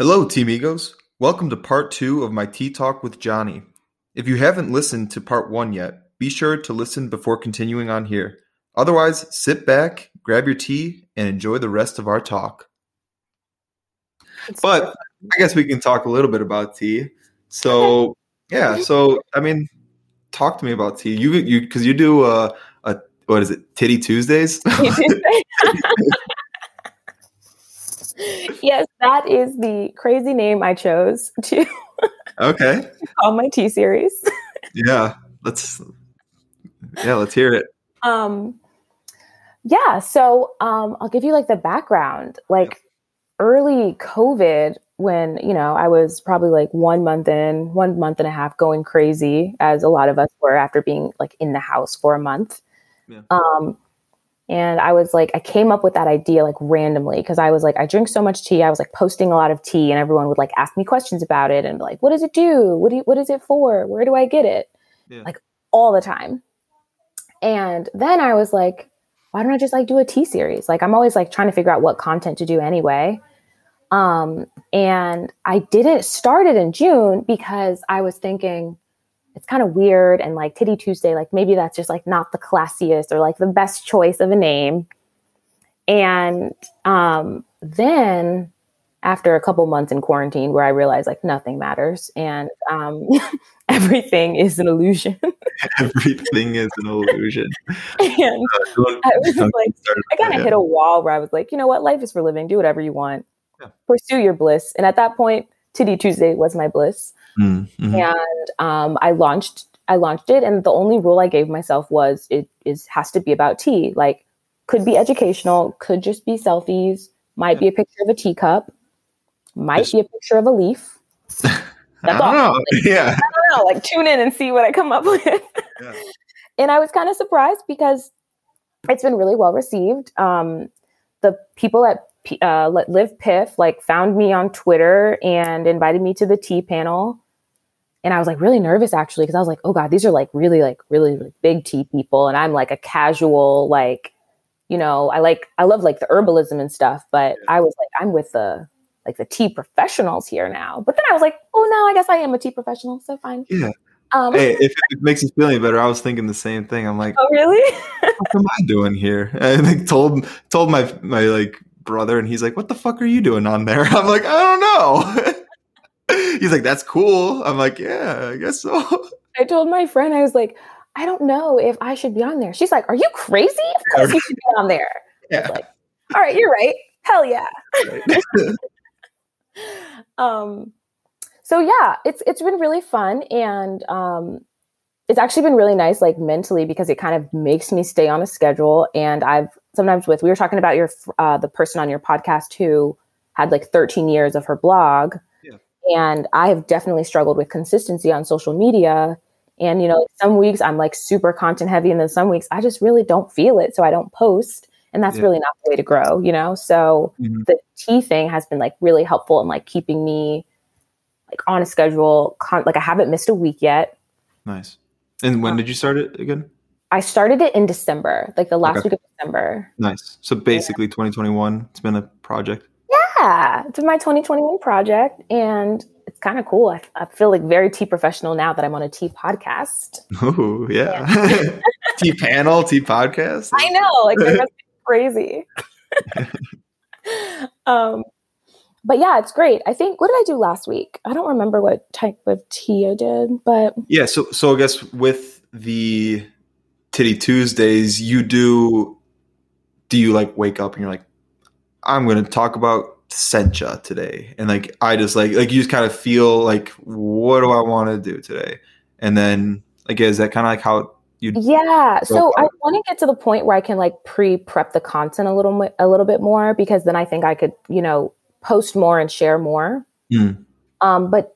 Hello, Team Egos. Welcome to part two of my Tea Talk with Johnny. If you haven't listened to part one yet, be sure to listen before continuing on here. Otherwise, sit back, grab your tea, and enjoy the rest of our talk. But I guess we can talk a little bit about tea. So, yeah, so I mean, talk to me about tea. You, you, because you do a, a, what is it, Titty Tuesdays? yes, that is the crazy name I chose to okay. call my T series. yeah, let's yeah, let's hear it. Um, yeah, so um, I'll give you like the background. Like early COVID, when you know I was probably like one month in, one month and a half, going crazy, as a lot of us were after being like in the house for a month. Yeah. Um, and I was like, I came up with that idea like randomly because I was like, I drink so much tea. I was like posting a lot of tea, and everyone would like ask me questions about it and like, what does it do? What do you, what is it for? Where do I get it? Yeah. Like all the time. And then I was like, why don't I just like do a tea series? Like I'm always like trying to figure out what content to do anyway. Um, and I didn't start it in June because I was thinking it's kind of weird and like Titty Tuesday, like maybe that's just like not the classiest or like the best choice of a name. And um, then after a couple months in quarantine where I realized like nothing matters and um, everything is an illusion. Everything is an illusion. and Uh, I was like, I kind of hit a wall where I was like, you know what, life is for living. Do whatever you want. Yeah. Pursue your bliss. And at that point, Titty Tuesday was my bliss. Mm, mhm. And um, I launched I launched it, and the only rule I gave myself was it is has to be about tea. Like, could be educational, could just be selfies, might be a picture of a teacup, might Just- be a picture of a leaf. I That's all. know. Yeah. I don't know, like tune in and see what I come up with. Yeah. And I was kind of surprised because it's been really well received. Um, the people at uh, Live Piff like found me on Twitter and invited me to the tea panel. And I was like really nervous actually because I was like, oh god, these are like really like really, really big tea people, and I'm like a casual like, you know, I like I love like the herbalism and stuff, but I was like I'm with the like the tea professionals here now. But then I was like, oh no, I guess I am a tea professional, so fine. Yeah. Um, Hey, if it makes you feel any better, I was thinking the same thing. I'm like, oh really? what am I doing here? I like told told my my like brother, and he's like, "What the fuck are you doing on there?" I'm like, "I don't know." he's like, "That's cool." I'm like, "Yeah, I guess so." I told my friend, I was like, I don't know if I should be on there. She's like, Are you crazy? Of course you should be on there. Yeah. Like, All right, you're right. Hell yeah. Um, so yeah, it's it's been really fun and um it's actually been really nice like mentally because it kind of makes me stay on a schedule and I've sometimes with we were talking about your uh the person on your podcast who had like 13 years of her blog Yeah. and I have definitely struggled with consistency on social media and you know some weeks I'm like super content heavy and then some weeks I just really don't feel it so I don't post and that's Yeah. really not the way to grow you know so Mhm. the tea thing has been like really helpful in like keeping me like on a schedule con- like I haven't missed a week yet Nice. And when did you start it again? I started it in December like the last Okay. week of December Nice. So basically, 2021. It's been a project. yeah it's my 2021 project and it's kind of cool I, I feel like very tea professional now that I'm on a tea podcast Oh yeah. tea panel, tea podcast. I know, like that must be crazy. um, but yeah, it's great. I think what did I do last week? I don't remember what type of tea I did, but Yeah. So so I guess with the Titty Tuesdays, you do. Do you like wake up and you're like, I'm going to talk about sencha today, and like I just like like you just kind of feel like, what do I want to do today? And then like is that kind of like how you? yeah. So. I want to get to the point where I can like pre-prep the content a little a little bit more because then I think I could you know post more and share more. Mm. Um, but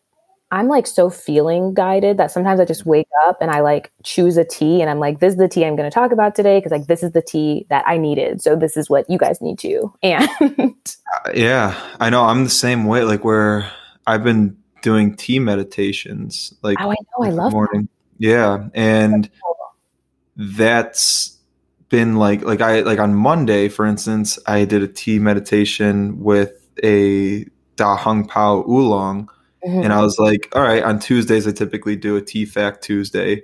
I'm like so feeling guided that sometimes I just mm-hmm. wake up and I like choose a tea and I'm like, this is the tea I'm going to talk about today because like this is the tea that I needed. So this is what you guys need to. And uh, Yeah, I know. I'm the same way. Like where I've been doing tea meditations, like oh, I know, I love that. morning. Yeah, and that's been like like I like on Monday, for instance, I did a tea meditation with a Da Hong Pao Oolong. Mhm. And I was like, all right, on Tuesdays, I typically do a TFAC Tuesday.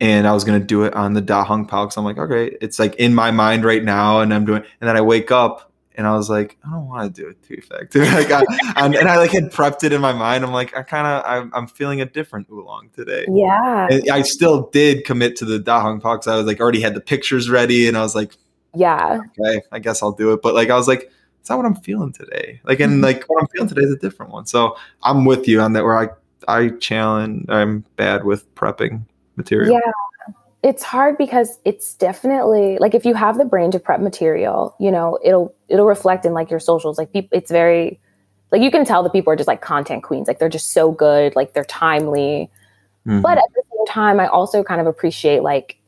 And I was going to do it on the Da Hong Pao because I'm like, okay, it's like in my mind right now. And I'm doing, and then I wake up and I was like, I don't want to do a TFAC. like, I, and, I like had prepped it in my mind. I'm like, I kind of, I'm, I'm feeling a different oolong today. yeah. And I still did commit to the Da Hong Pao because I was like, already had the pictures ready. And I was like, Yeah. okay, I guess I'll do it. But like, I was like, it's not what I'm feeling today. Like, and like what I'm feeling today is a different one. So I'm with you on that. Where I, I challenge. I'm bad with prepping material. Yeah. It's hard because it's definitely like if you have the brain to prep material, you know, it'll it'll reflect in like your socials. Like people it's very like you can tell the people are just like content queens. Like they're just so good, like they're timely. Mhm. But at the same time, I also kind of appreciate like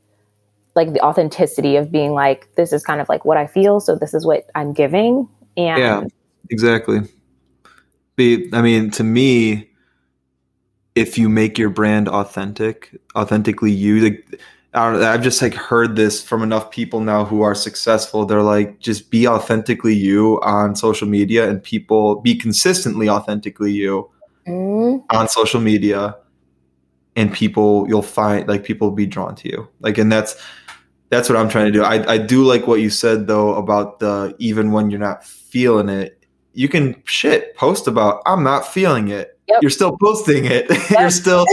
like the authenticity of being like, this is kind of like what I feel, so this is what I'm giving. And Yeah. exactly. I mean, to me, if you make your brand authentic, authentically you, like, I have just like heard this from enough people now who are successful. They're like, just be authentically you on social media, and people be consistently authentically you Mm, on social media, and people you'll find like people will be drawn to you. Like, and that's that's what I'm trying to do. I I do like what you said though about the even when you're not feeling it, you can shit post about I'm not feeling it. Yep. You're still posting it. you're still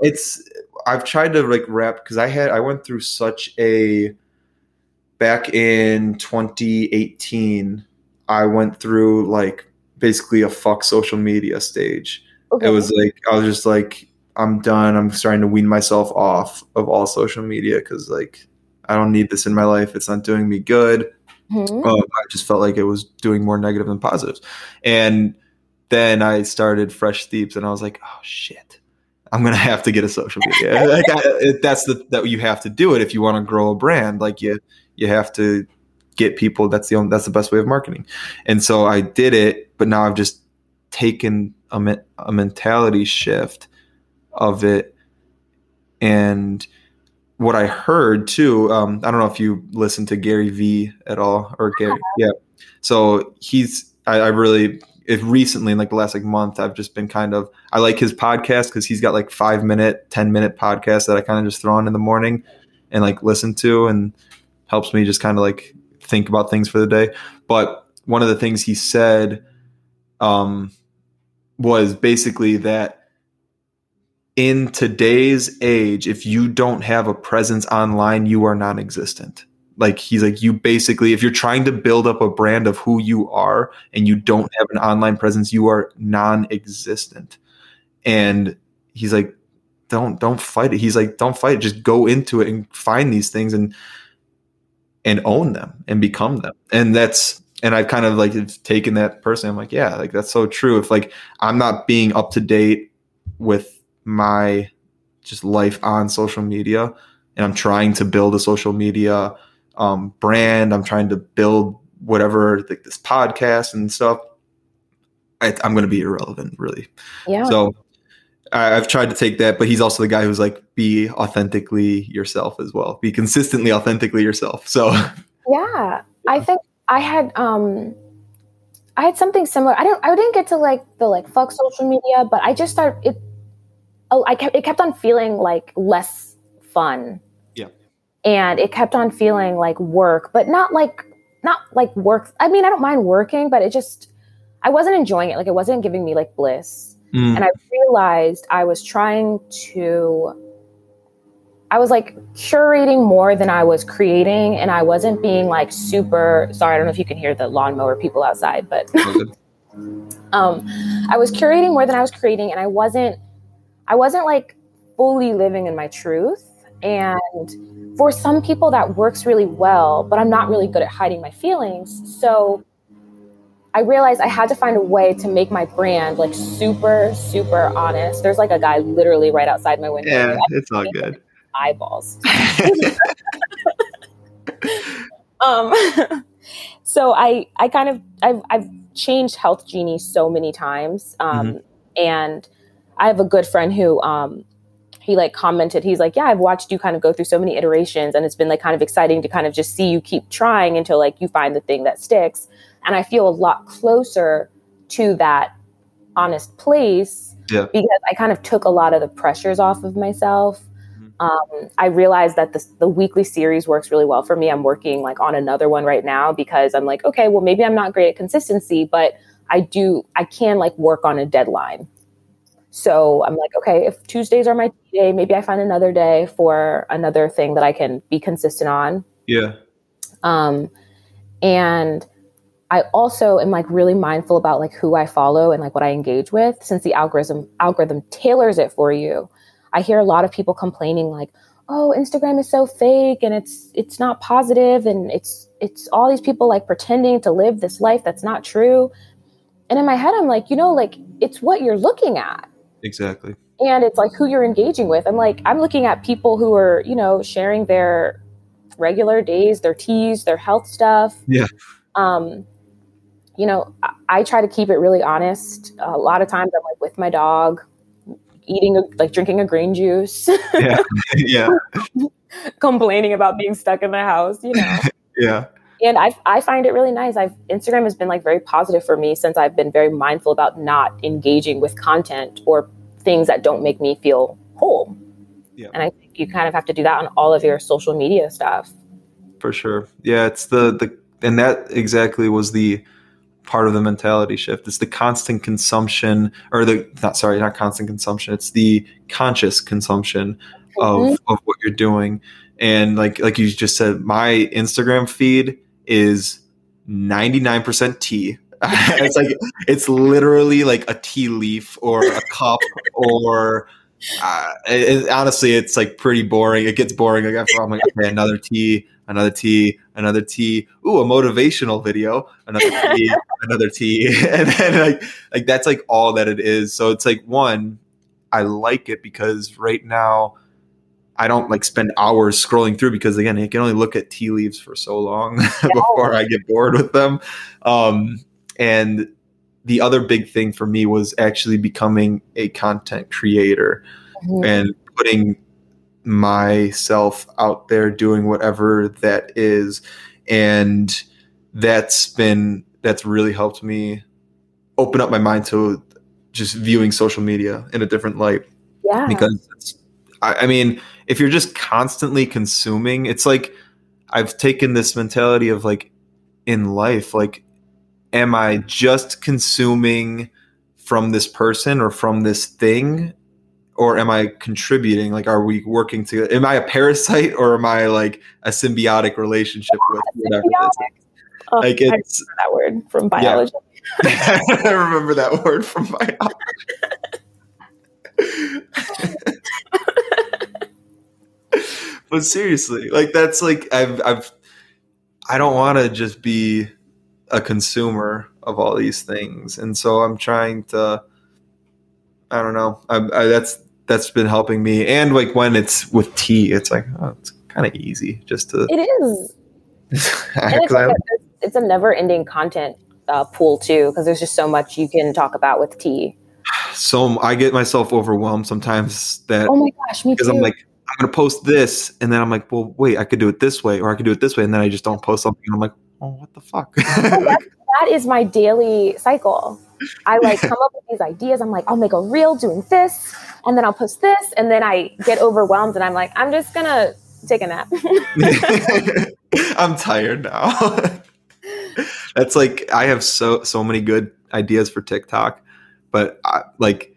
it's I've tried to like wrap because I had I went through such a back in 2018 I went through like basically a fuck social media stage. okay. It was like I was just like I'm done. I'm starting to wean myself off of all social media because like I don't need this in my life. It's not doing me good. Mhm. Um, I just felt like it was doing more negative than positives. And then I started Fresh Steeps, and I was like, oh shit, I'm gonna have to get a social media. like I, it, that's the that you have to do it if you want to grow a brand. Like you you have to get people. That's the only, that's the best way of marketing. And so I did it, but now I've just taken a, a mentality shift of it and what I heard too, um, I don't know if you listen to Gary Vee at all or Gary, yeah. So he's, I, I really, if recently in like the last like month, I've just been kind of, I like his podcast because he's got like five minute, 10 minute podcasts that I kind of just throw on in the morning and like listen to and helps me just kind of like think about things for the day. But one of the things he said um, was basically that in today's age, if you don't have a presence online, you are non existent. Like he's like, you basically, if you're trying to build up a brand of who you are and you don't have an online presence, you are non existent. And he's like, don't don't fight it. He's like, don't fight it. Just go into it and find these things and and own them and become them. And that's and I've kind of like taken that person. I'm like, yeah, like that's so true. If like I'm not being up to date with my just life on social media and I'm trying to build a social media um, brand, I'm trying to build whatever like this podcast and stuff. I, I'm going to be irrelevant, really. yeah. So I, I've tried to take that, but he's also the guy who's like, be authentically yourself as well. Be consistently authentically yourself. So Yeah, I think I had um I had something similar. I don't I didn't get to like the like fuck social media, but I just started it I kept it kept on feeling like less fun. Yeah. And it kept on feeling like work, but not like not like work. I mean, I don't mind working, but it just I wasn't enjoying it. Like it wasn't giving me like bliss. mm, And I realized I was trying to I was like curating more than I was creating, and I wasn't being like super. Sorry, I don't know if you can hear the lawnmower people outside, but um, I was curating more than I was creating, and I wasn't. I wasn't like fully living in my truth. And for some people, that works really well, but I'm not really good at hiding my feelings. So I realized I had to find a way to make my brand like super, super honest. There's like a guy literally right outside my window. yeah, it's all good. eyeballs. um so i i kind of i've i've changed health genie so many times um and i have a good friend who um he like commented he's like yeah i've watched you kind of go through so many iterations and it's been like kind of exciting to kind of just see you keep trying until like you find the thing that sticks and i feel a lot closer to that honest place Yeah. because I kind of took a lot of the pressures off of myself. Mhm. Um, I realized that the, the weekly series works really well for me. I'm working like on another one right now because I'm like, okay, well, maybe I'm not great at consistency, but I do, I can like work on a deadline. So I'm like, okay, if Tuesdays are my day, maybe I find another day for another thing that I can be consistent on. Yeah. Um, and I also am like really mindful about like who I follow and like what I engage with since the algorithm algorithm tailors it for you. I hear a lot of people complaining like, "Oh, Instagram is so fake and it's it's not positive and it's it's all these people like pretending to live this life that's not true." And in my head I'm like, "You know, like it's what you're looking at." Exactly. and it's like who you're engaging with. I'm like, I'm looking at people who are, you know, sharing their regular days, their teas, their health stuff. Yeah. Um, you know, I, I try to keep it really honest. a lot of times I'm like with my dog, eating, a, like drinking a green juice, Yeah. yeah. complaining about being stuck in the house, you know. Yeah. And I, I find it really nice. I've Instagram has been like very positive for me since I've been very mindful about not engaging with content or things that don't make me feel whole. Yeah. And I think you kind of have to do that on all of your social media stuff. For sure. Yeah, it's the the and that exactly was the part of the mentality shift. It's the constant consumption or the not sorry, not constant consumption. It's the conscious consumption of Mhm. of what you're doing. And like like you just said, my Instagram feed is 99% tea. it's like it's literally like a tea leaf or a cup or uh, it, it- honestly, it's like pretty boring. It gets boring. Like after I'm like, okay, another tea, another tea, another tea. Ooh, a motivational video, another tea, another tea, and then like like that's like all that it is. So it's like one, I like it because right now I don't like spend hours scrolling through because again, I can only look at tea leaves for so long before I get bored with them. Um, and the other big thing for me was actually becoming a content creator Mhm. and putting myself out there doing whatever that is and that's been that's really helped me open up my mind to just viewing social media in a different light Yeah. because it's, I, I mean if you're just constantly consuming it's like i've taken this mentality of like in life like am i just consuming from this person or from this thing? Or am i contributing? Like are we working together am i a parasite or am i like a symbiotic relationship with whatever? Oh, like I it's remember that word from biology. I remember that word from my But seriously, like that's like I've I've I don't want to just be a consumer of all these things, and so I'm trying to. I don't know. I, I, that's that's been helping me, and like when it's with tea, it's like oh, it's kind of easy just to. It is. It's, like a, it's a never-ending content uh, pool too, because there's just so much you can talk about with tea. so I get myself overwhelmed sometimes that Oh my gosh, me because too. I'm like, I'm gonna post this, and then I'm like, well, wait, I could do it this way, or I could do it this way, and then I just don't post something, and I'm like, oh, what the fuck? that is my daily cycle. I like come up with these ideas. I'm like, I'll make a reel doing this, and then I'll post this, and then I get overwhelmed, and I'm like, I'm just gonna take a nap. I'm tired now. That's like I have so so many good ideas for TikTok, but I, like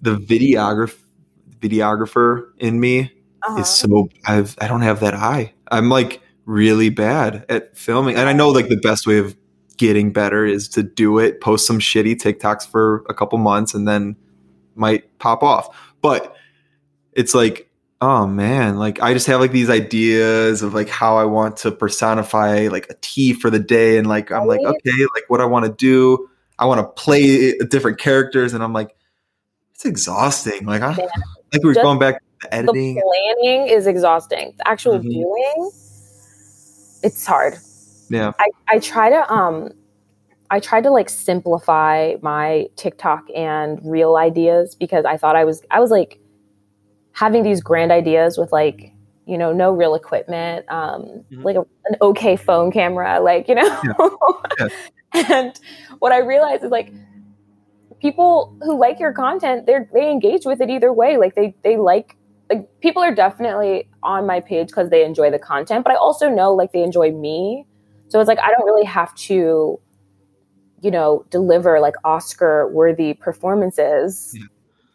the videographer videographer in me Uh-huh. is so I've I don't have that eye. I'm like really bad at filming, and I know like the best way of getting better is to do it, post some shitty TikToks for a couple months, and then might pop off. But it's like, oh man, like I just have like these ideas of like how I want to personify like a tea for the day, and like I'm like, okay, like what I want to do. I want to play different characters, and I'm like, it's exhausting. Like I, Yeah. like we're Just going back the editing. planning is exhausting. The actual Mhm. doing, it's hard. Yeah. I, I try to um I tried to like simplify my TikTok and real ideas because I thought I was I was like having these grand ideas with like you know no real equipment um Mhm. like a, an okay phone camera like you know Yeah. and what I realized is like people who like your content, they they engage with it either way. Like they they like like people are definitely on my page because they enjoy the content, but I also know like they enjoy me. So it's like I don't really have to, you know, deliver like Oscar worthy performances yeah.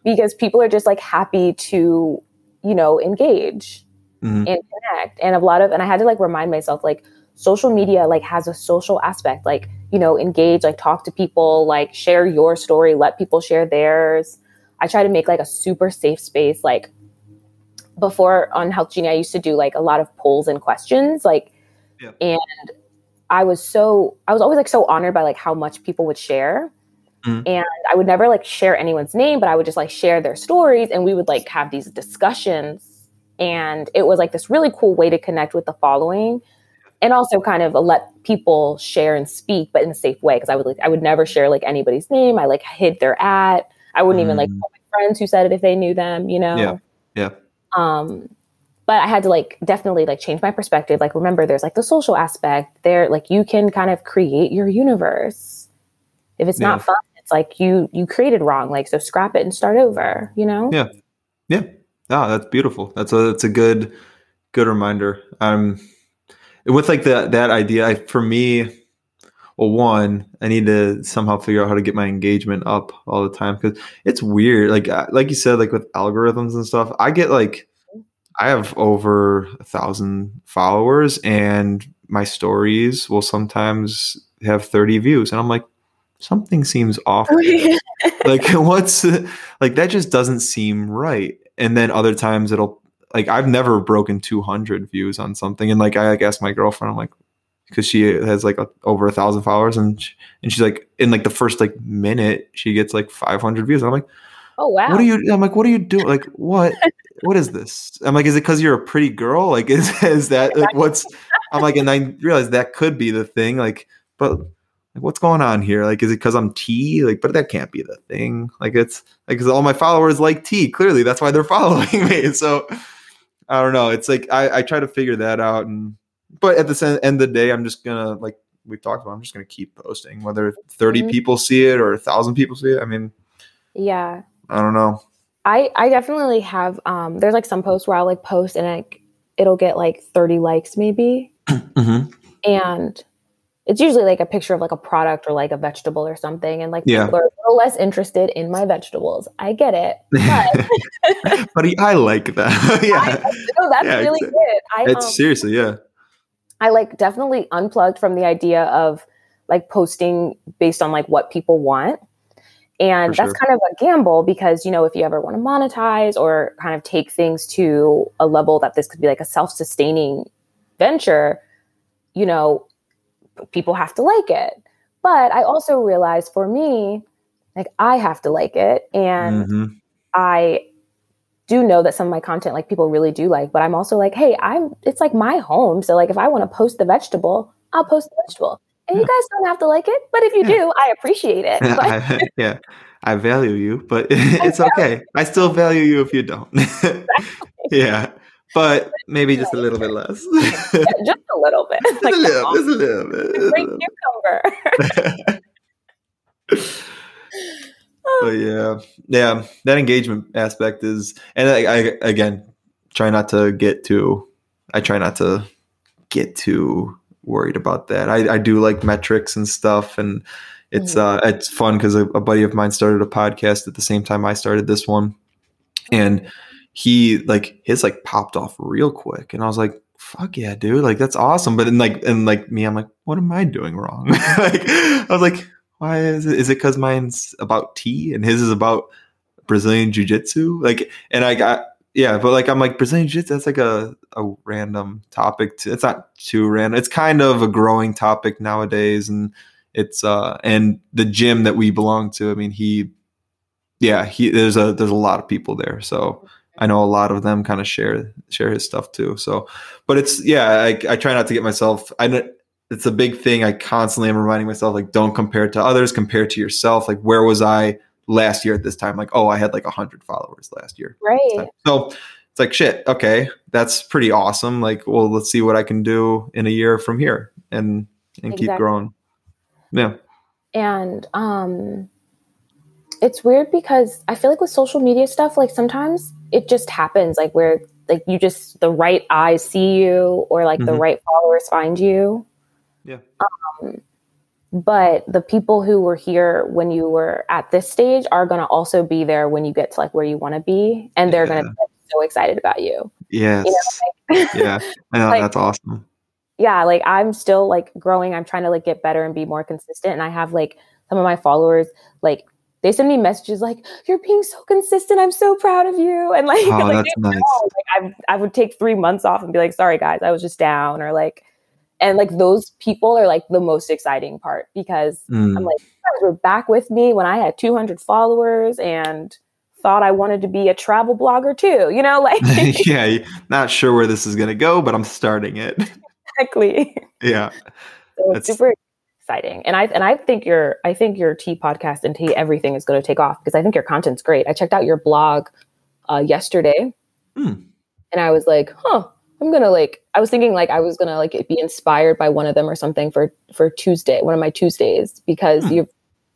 because people are just like happy to, you know, engage mm-hmm. and connect. And a lot of and I had to like remind myself like social media like has a social aspect like you know engage like talk to people like share your story let people share theirs i try to make like a super safe space like before on health genie i used to do like a lot of polls and questions like yeah. and i was so i was always like so honored by like how much people would share mm-hmm. and i would never like share anyone's name but i would just like share their stories and we would like have these discussions and it was like this really cool way to connect with the following and also kind of let people share and speak, but in a safe way. Because I would like I would never share like anybody's name. I like hid their at. I wouldn't mm. even like mm. my friends who said it if they knew them. You know. Yeah. Yeah. Um, but I had to like definitely like change my perspective. Like remember, there's like the social aspect. There, like you can kind of create your universe. If it's yeah. not fun, it's like you you created wrong. Like so, scrap it and start over. You know. Yeah. Yeah. Ah, that's beautiful. That's a that's a good good reminder. Um with like that that idea I, for me well one i need to somehow figure out how to get my engagement up all the time because it's weird like uh, like you said like with algorithms and stuff i get like i have over a thousand followers and my stories will sometimes have 30 views and i'm like something seems off oh, like what's like that just doesn't seem right and then other times it'll like I've never broken 200 views on something, and like I like asked my girlfriend, I'm like, because she has like a, over a thousand followers, and she, and she's like in like the first like minute she gets like 500 views. And I'm like, oh wow, what are you? I'm like, what are you doing? Like what? what is this? I'm like, is it because you're a pretty girl? Like is is that like what's? I'm like, and I realized that could be the thing. Like, but like what's going on here like is it because i'm t like but that can't be the thing like it's like because all my followers like t clearly that's why they're following me so I don't know. It's like I, I try to figure that out, and but at the end of the day, I'm just gonna like we've talked about. I'm just gonna keep posting, whether 30 mm-hmm. people see it or a thousand people see it. I mean, yeah, I don't know. I I definitely have. Um, there's like some posts where I'll like post and like it'll get like 30 likes maybe, mm-hmm. and it's usually like a picture of like a product or like a vegetable or something and like yeah. people are a little less interested in my vegetables i get it but, but i like that yeah I, no, that's yeah, really it's, good I, it's um, seriously yeah i like definitely unplugged from the idea of like posting based on like what people want and For that's sure. kind of a gamble because you know if you ever want to monetize or kind of take things to a level that this could be like a self-sustaining venture you know people have to like it. But I also realized for me, like I have to like it. And mm-hmm. I do know that some of my content like people really do like, but I'm also like, hey, I'm it's like my home. So like if I want to post the vegetable, I'll post the vegetable. And you guys don't have to like it, but if you do, I appreciate it. I, yeah. I value you, but it's okay. I still value you if you don't. yeah but maybe just a little bit less. yeah, just a little bit. Just, like a little, just a little bit. Great cucumber. But yeah, yeah, that engagement aspect is, and I, I again try not to get too. I try not to get too worried about that. I, I do like metrics and stuff, and it's mm-hmm. uh it's fun because a, a buddy of mine started a podcast at the same time I started this one, and he like his like popped off real quick and i was like fuck yeah dude like that's awesome but then like and like me i'm like what am i doing wrong like i was like why is it is it because mine's about tea and his is about brazilian jiu-jitsu like and i got yeah but like i'm like brazilian jiu-jitsu that's like a, a random topic to, it's not too random it's kind of a growing topic nowadays and it's uh and the gym that we belong to i mean he yeah he there's a there's a lot of people there so I know a lot of them kind of share share his stuff too. So, but it's yeah, I, I try not to get myself. I it's a big thing. I constantly am reminding myself like, don't compare to others, compare to yourself. Like, where was I last year at this time? Like, oh, I had like hundred followers last year. Right. So it's like shit. Okay, that's pretty awesome. Like, well, let's see what I can do in a year from here, and and exactly. keep growing. Yeah. And um it's weird because I feel like with social media stuff, like sometimes it just happens, like where like you just the right eyes see you, or like the Mhm. right followers find you. Yeah. Um, but the people who were here when you were at this stage are going to also be there when you get to like where you want to be, and they're going to Yeah. be so excited about you. Yes. yeah. I know Like- that's awesome. yeah, like I'm still like growing. I'm trying to like get better and be more consistent. And I have like some of my followers, like they send me messages like, "You're being so consistent. I'm so proud of you." And like, Oh, like, that's nice. like I, I would take three months off and be like, "Sorry guys, I was just down," or like, and like those people are like the most exciting part because Mm. I'm like, you guys were back with me when I had 200 followers and thought I wanted to be a travel blogger too. You know, like yeah, not sure where this is gonna go, but I'm starting it. exactly. yeah. So it's super exciting. And I and I think your I think your tea podcast and tea everything is going to take off because I think your content's great. I checked out your blog uh, yesterday, Hmm. and I was like, huh. I'm gonna like. I was thinking like I was gonna like be inspired by one of them or something for for Tuesday, one of my Tuesdays, because Hmm. you've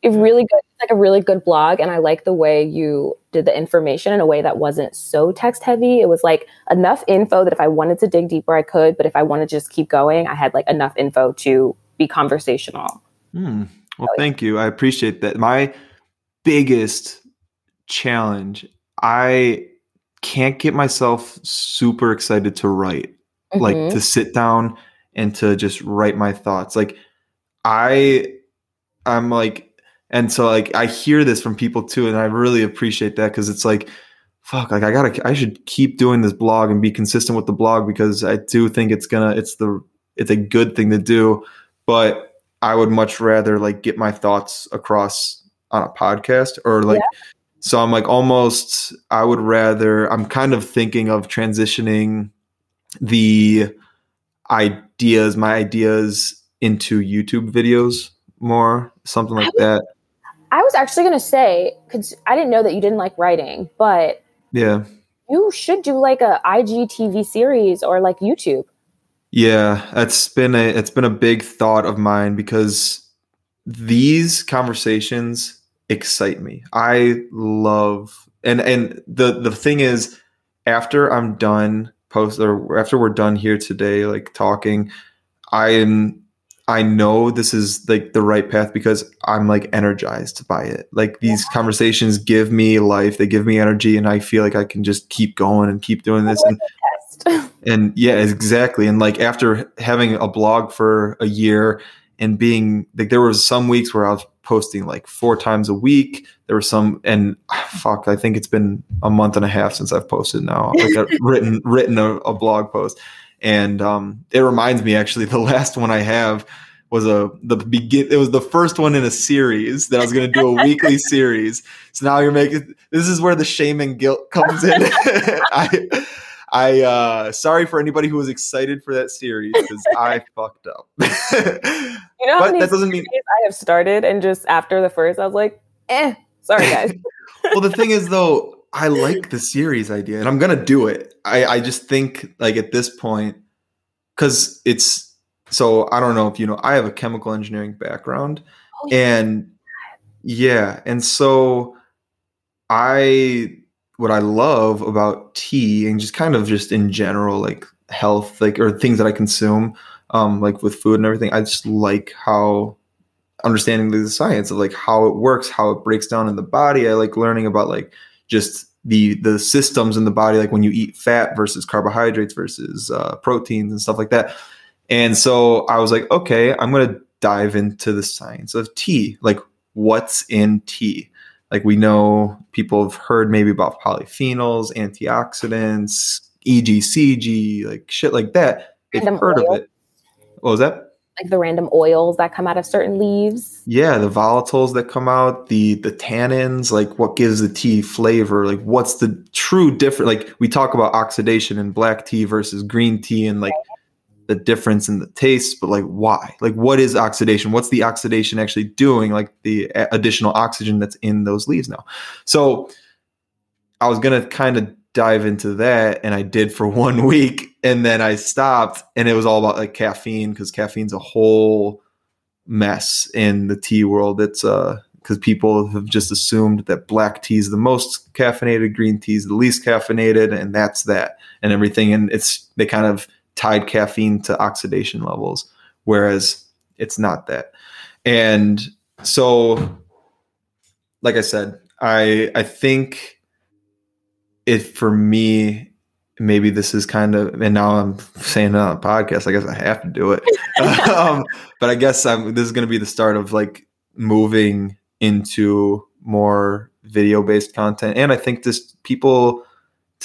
you've really good like a really good blog, and I like the way you did the information in a way that wasn't so text heavy. It was like enough info that if I wanted to dig deeper, I could, but if I wanted to just keep going, I had like enough info to be conversational. Hmm. Well, thank you. I appreciate that. My biggest challenge, I can't get myself super excited to write. like Mhm. to sit down and to just write my thoughts like i i'm like and so like i hear this from people too and i really appreciate that because it's like fuck like i gotta i should keep doing this blog and be consistent with the blog because i do think it's gonna it's the it's a good thing to do but i would much rather like get my thoughts across on a podcast or like so i'm like almost i would rather i'm kind of thinking of transitioning the ideas, my ideas into YouTube videos more, something like that. I was actually going to say, because I didn't know that you didn't like writing, but Yeah. you should do like a IGTV series or like YouTube. Yeah, it's been a it's been a big thought of mine because these conversations excite me. I love and and the the thing is after I'm done post or after we're done here today like talking I am I know this is like the right path because I'm like energized by it. Like these conversations give me life, they give me energy and I feel like I can just keep going and keep doing this and and yeah exactly and like after having a blog for a year and being like there was some weeks where i was posting like four times a week. There were some and fuck i think it's been a month and a half since i've posted now. Like i've written written a, a blog post. And um it reminds me actually the last one i have was a the begin it was the first one in a series that i was going to do a weekly series. So now you're making this is where the shame and guilt comes in. I I uh sorry for anybody who was excited for that series because I fucked up. You know how but that doesn't mean I have started and just after the first, I was like, eh, sorry guys. well the thing is though, I like the series idea and I'm gonna do it. I, I just think like at this point, because it's so I don't know if you know, I have a chemical engineering background Oh, yeah. and yeah, and so I what I love about tea and just kind of just in general, like health, like or things that I consume, um, like with food and everything, I just like how understanding the science of like how it works, how it breaks down in the body. I like learning about like just the the systems in the body, like when you eat fat versus carbohydrates versus uh, proteins and stuff like that. And so I was like, okay, I'm gonna dive into the science of tea, like what's in tea like we know people have heard maybe about polyphenols antioxidants egcg like shit like that they've Random heard oil. of it what was that like the random oils that come out of certain leaves. yeah the volatiles that come out the the tannins like what gives the tea flavor like what's the true difference? like we talk about oxidation in black tea versus green tea and like the difference in the taste but like why? Like what is oxidation? What's the oxidation actually doing like the additional oxygen that's in those leaves now? So i was gonna kind of dive into that and i did for one week and then i stopped and it was all about like caffeine because caffeine's a whole mess in the tea world. It's uh because people have just assumed that black tea is the most caffeinated, green tea is the least caffeinated, and that's that, and everything. And it's they kind of tied caffeine to oxidation levels, whereas it's not that. And so, like I said, I I think it for me maybe this is kind of and now i'm saying it on a podcast i guess i have to do it um, but i guess I'm, this is going to be the start of like moving into more video based content and i think this people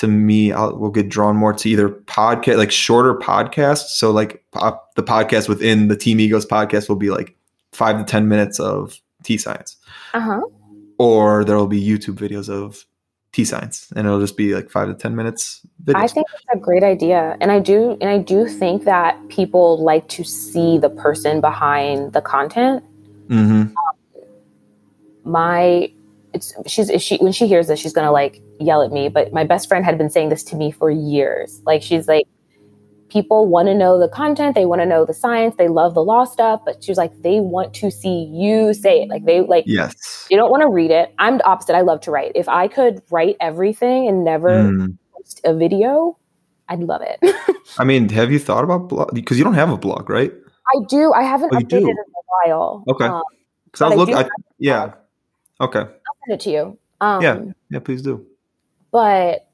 to me I'll, will get drawn more to either podcast like shorter podcasts so like pop, the podcast within the team egos podcast will be like five to ten minutes of tea science Uh-huh. or there will be youtube videos of tea science and it'll just be like five to ten minutes videos. I think it's a great idea. And I do and I do think that people like to see the person behind the content. Mhm. My it's she's she when she hears this, she's gonna like yell at me. But my best friend had been saying this to me for years. Like she's like, people want to know the content, they want to know the science, they love the law stuff, but she's like, they want to see you say it. Like they like yes you don't want to read it. I'm the opposite. I love to write. If I could write everything and never Mm. post a video, I'd love it. i mean have you thought about blog because you don't have a blog right I do. I haven't Oh, updated in a while. Okay. Um, because i was I looking do I, yeah okay I'll send it to you. Um, Yeah. yeah please do But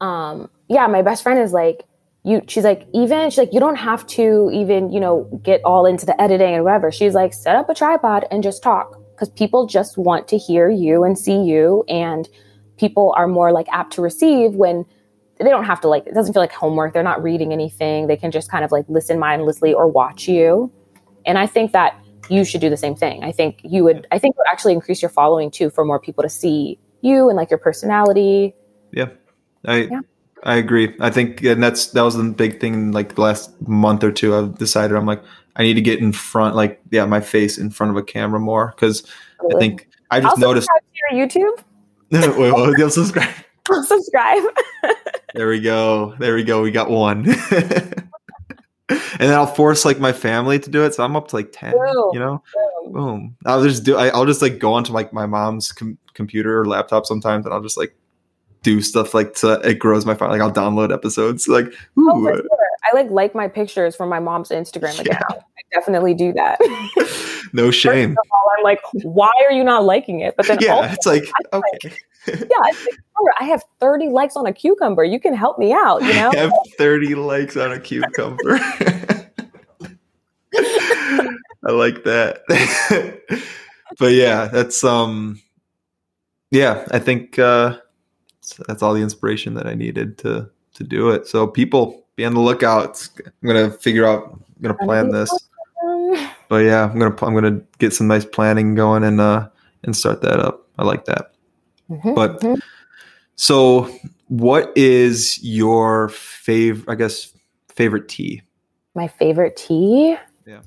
um, yeah, my best friend is like, you. She's like, even she's like, you don't have to even you know get all into the editing and whatever. She's like, set up a tripod and just talk because people just want to hear you and see you, and people are more like apt to receive when they don't have to like it doesn't feel like homework they're not reading anything they can just kind of like listen mindlessly or watch you and i think that you should do the same thing. I think you would i think it would actually increase your following too for more people to see you and like your personality. Yeah. I Yeah. i agree. I think and that's that was the big thing in like the last month or two i've decided i'm like i need to get in front like yeah my face in front of a camera more because i think i just I'll noticed subscribe to your youtube. Wait, you'll subscribe? I'll subscribe. There we go. There we go. We got one. and then I'll force like my family to do it, so I'm up to like ten. Boom. You know, boom. I'll just do. I, I'll just like go onto like my mom's com- computer or laptop sometimes, and I'll just like do stuff like to it grows my phone. Like I'll download episodes. Like, oh, ooh, Oh, sure. I like like my pictures from my mom's Instagram account. I definitely do that. no shame. All, I'm like, why are you not liking it? But then Yeah, also, it's like I'm okay. like, "Amber, I have 30 likes on a cucumber. You can help me out, you know? I have 30 likes on a cucumber. I like that. but yeah, that's um yeah, I think uh that's all the inspiration that I needed to to do it. So people be on the lookout. I'm going to figure out I'm going to plan this. But yeah, I'm going to I'm going to get some nice planning going and uh and start that up. I like that. Mhm, But mhm. so, what is your favorite? I guess favorite tea. my favorite tea? Yeah.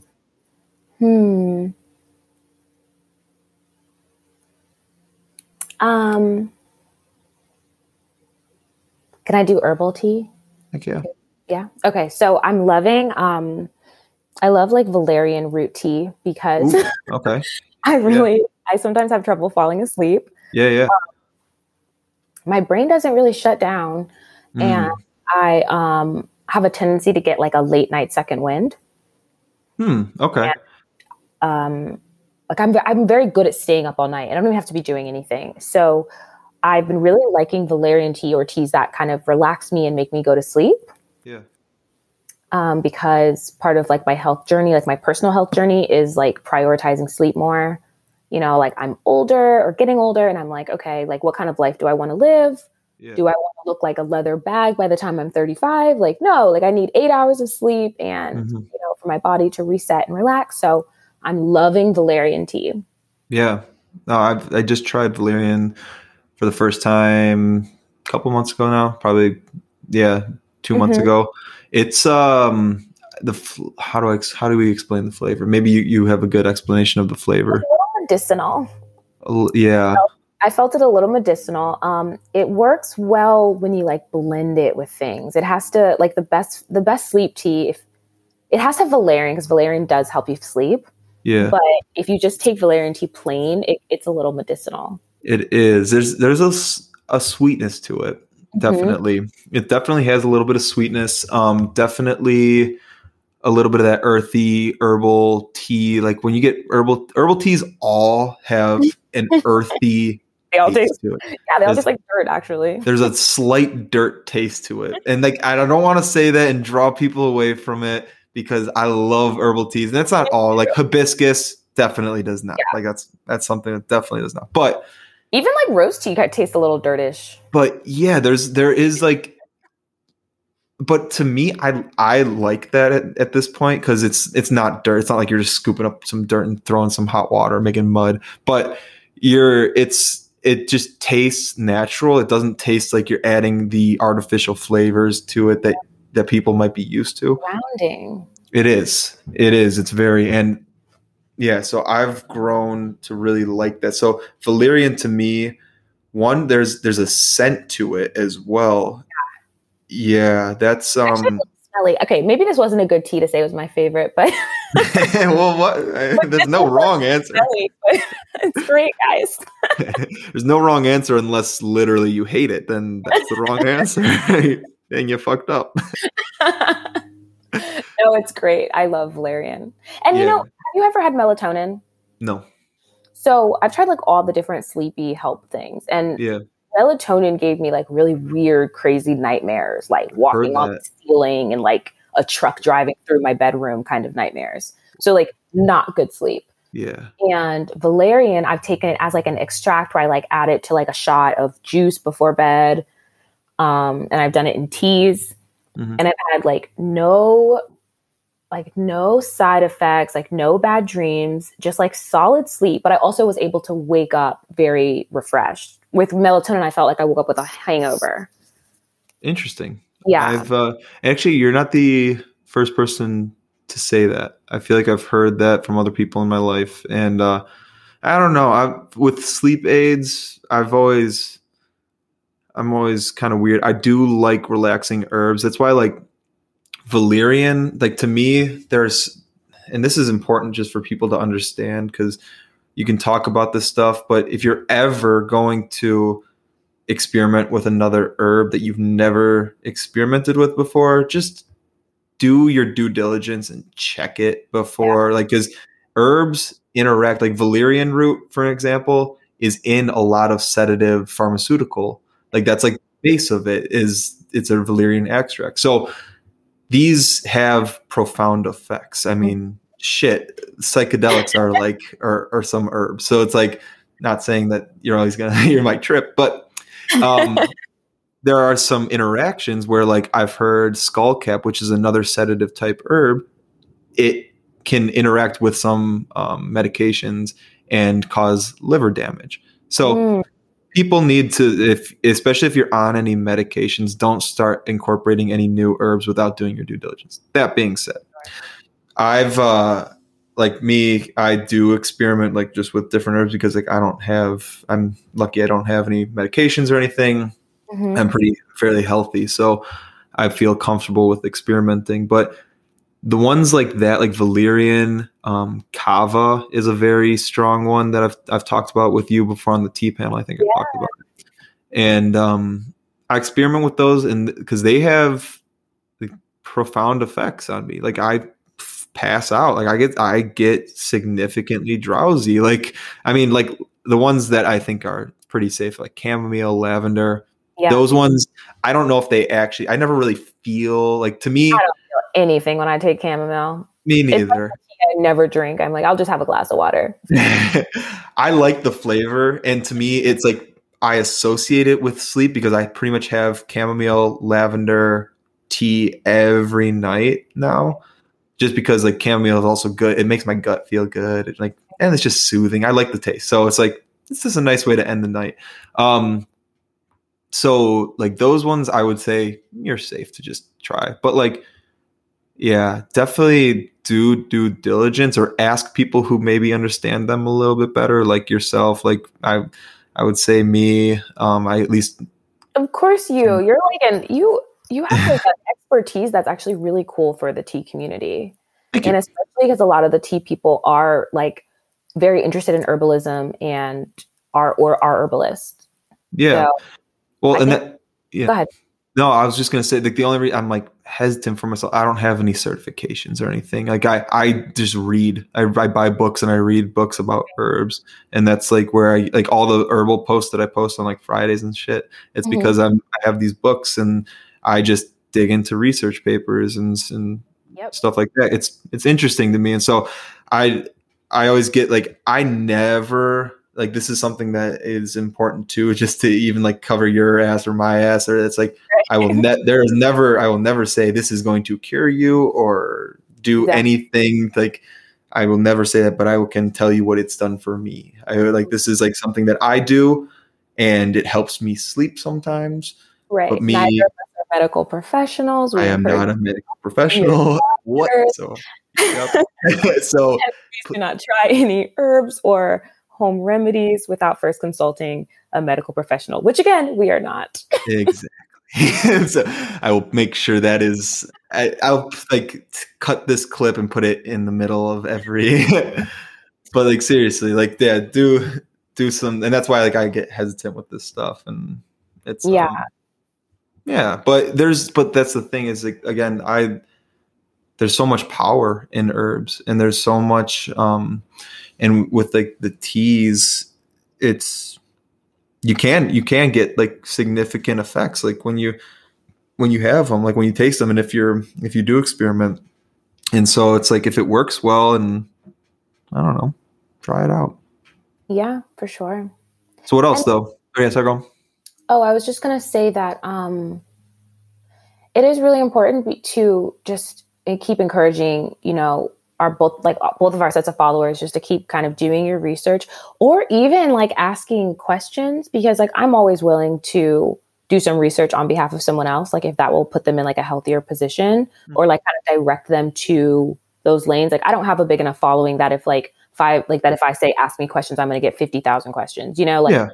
Hmm. Um, can I do herbal tea? Like yeah, Yeah. Okay. So I'm loving, um, I love like valerian root tea because Ooh, okay, I really, I sometimes have trouble falling asleep. yeah, yeah. My brain doesn't really shut down, Mm. and I um, have a tendency to get like a late night second wind. Hmm. Okay. um, like I'm, I'm very good at staying up all night. And I don't even have to be doing anything. So I've been really liking valerian tea or teas that kind of relax me and make me go to sleep. Yeah. Um, because part of like my health journey, like my personal health journey, is like prioritizing sleep more. You know, like I'm older or getting older, and I'm like, okay, like what kind of life do I want to live? Yeah. Do I want to look like a leather bag by the time I'm 35? Like, no, like I need eight hours of sleep and Mhm. you know for my body to reset and relax. So I'm loving valerian tea. Yeah. No, I've I just tried valerian for the first time a couple months ago now. Probably yeah, 2 months Mhm. ago. It's um the how do I how do we explain the flavor? Maybe you, you have a good explanation of the flavor. Medicinal. Yeah. I felt it a little medicinal. Um, it works well when you like blend it with things. It has to like the best the best sleep tea. If it has to have valerian because valerian does help you sleep. Yeah. But if you just take valerian tea plain, it, it's a little medicinal. It is. There's there's a, a sweetness to it. Mhm. Definitely. It definitely has a little bit of sweetness. Um definitely a little bit of that earthy herbal tea. Like when you get herbal herbal teas all have an earthy They all taste to it. yeah, they all There's- taste like dirt, actually. There's a slight dirt taste to it. And like I don't want to say that and draw people away from it because I love herbal teas. And that's not all. Like hibiscus definitely does not. Like that's that's something that definitely does not. But Even like rose tea kind of tastes a little dirtish. but yeah there's there is like but to me i i like that at, at this point because it's it's not dirt it's not like you're just scooping up some dirt and throwing some hot water making mud but you're it's it just tastes natural it doesn't taste like you're adding the artificial flavors to it that that people might be used to Grounding. it is. It is. It's very and yeah, so I've grown to really like that. So valerian to me, one there's there's a scent to it as well. Yeah, that's um Smelly. Okay, maybe this wasn't a good tea to say was my favorite, but well what there's no wrong answer. smelly, it's great, guys. there's no wrong answer unless literally you hate it, then that's the wrong answer. then you fucked up. no, it's great. I love valerian. And you know, have you ever had melatonin? No. So I've tried like all the different sleepy help things, and Yeah. Melatonin gave me like really weird, crazy nightmares, like walking on the ceiling and like a truck driving through my bedroom kind of nightmares. So like not good sleep. Yeah. And valerian, I've taken it as like an extract where I like add it to like a shot of juice before bed. Um, and I've done it in teas. Mhm. And I've had like no like no side effects, like no bad dreams, just like solid sleep. But I also was able to wake up very refreshed. With melatonin, I felt like I woke up with a hangover. Interesting. Yeah. I've uh, actually, you're not the first person to say that. I feel like I've heard that from other people in my life, and uh, I don't know. I with sleep aids, I've always, I'm always kind of weird. I do like relaxing herbs. That's why, I like valerian, like to me, there's, and this is important just for people to understand because you can talk about this stuff, but if you're ever going to experiment with another herb that you've never experimented with before, just do your due diligence and check it before. Like because herbs interact like valerian root for example is in a lot of sedative pharmaceutical. Like that's like the base of it is it's a valerian extract. So these have profound effects. I mean shit psychedelics are like are, are some herbs. So it's like not saying that you're always gonna you might trip but um there are some interactions where like i've heard skullcap which is another sedative type herb it can interact with some um, medications and cause liver damage. So Mm, people need to if especially if you're on any medications don't start incorporating any new herbs without doing your due diligence that being said i've uh like me i do experiment like just with different herbs because like i don't have i'm lucky i don't have any medications or anything mhm. I'm pretty fairly healthy, so I feel comfortable with experimenting. But the ones like that, like valerian, um, kava is a very strong one that I've I've talked about with you before on the tea panel. I think I talked about it, and um, I experiment with those, and because they have like, profound effects on me, like I pass out, like I get I get significantly drowsy. Like I mean, like the ones that I think are pretty safe, like chamomile, lavender Yeah. those ones i don't know if they actually i never really feel like to me I don't feel anything when I take chamomile. me neither I never drink. I'm like, I'll just have a glass of water. i like the flavor and to me it's like i associate it with sleep because i pretty much have chamomile lavender tea every night now just because like chamomile is also good it makes my gut feel good it, like and it's just soothing i like the taste so it's like this is a nice way to end the night um so like those ones i would say you're safe to just try but like yeah definitely do due diligence or ask people who maybe understand them a little bit better like yourself like i i would say me um i at least Of course, you. Mm. You're like an you. You have like an expertise that's actually really cool for the tea community. Thank you. and especially because a lot of the tea people are like very interested in herbalism and are or are herbalists. Yeah. So, well, I and think- that yeah. Go ahead. No, I was just gonna say like the only reason I'm like hesitant for myself. I don't have any certifications or anything. Like I, I just read. I, I buy books and I read books about herbs, and that's like where I like all the herbal posts that I post on like Fridays and shit. It's Mhm. because I'm I have these books and I just dig into research papers and and Yep. stuff like that. It's it's interesting to me, and so I I always get like I never like this is something that is important too, just to even like cover your ass or my ass, or it's like I will ne- there is never I will never say this is going to cure you or do anything like I will never say that, but I can tell you what it's done for me. I like this is like something that I do, and it helps me sleep sometimes. Right. But me- Neither of us are medical professionals. We I am not a medical professional. What? So, yep. so to not try any herbs or home remedies without first consulting a medical professional, which again, we are not. exactly. so I will make sure that is. I, I'll like cut this clip and put it in the middle of every. but like seriously, like yeah, do do some, and that's why like I get hesitant with this stuff, and it's Yeah. um, yeah. But there's but that's the thing is like again I there's so much power in herbs, and there's so much um, and with like the teas, it's you can you can get like significant effects like when you when you have them like when you taste them and if you're if you do experiment and so it's like if it works well and i don't know try it out Yeah, for sure. so what else And- though oh, yeah sorry, go. Oh, I was just going to say that um, it is really important to just keep encouraging, you know, our both like uh, both of our sets of followers just to keep kind of doing your research or even like asking questions because like I'm always willing to do some research on behalf of someone else like if that will put them in like a healthier position Mhm. or like kind of direct them to those lanes like I don't have a big enough following that if like five like that if I say ask me questions I'm going to get 50,000 questions you know like yeah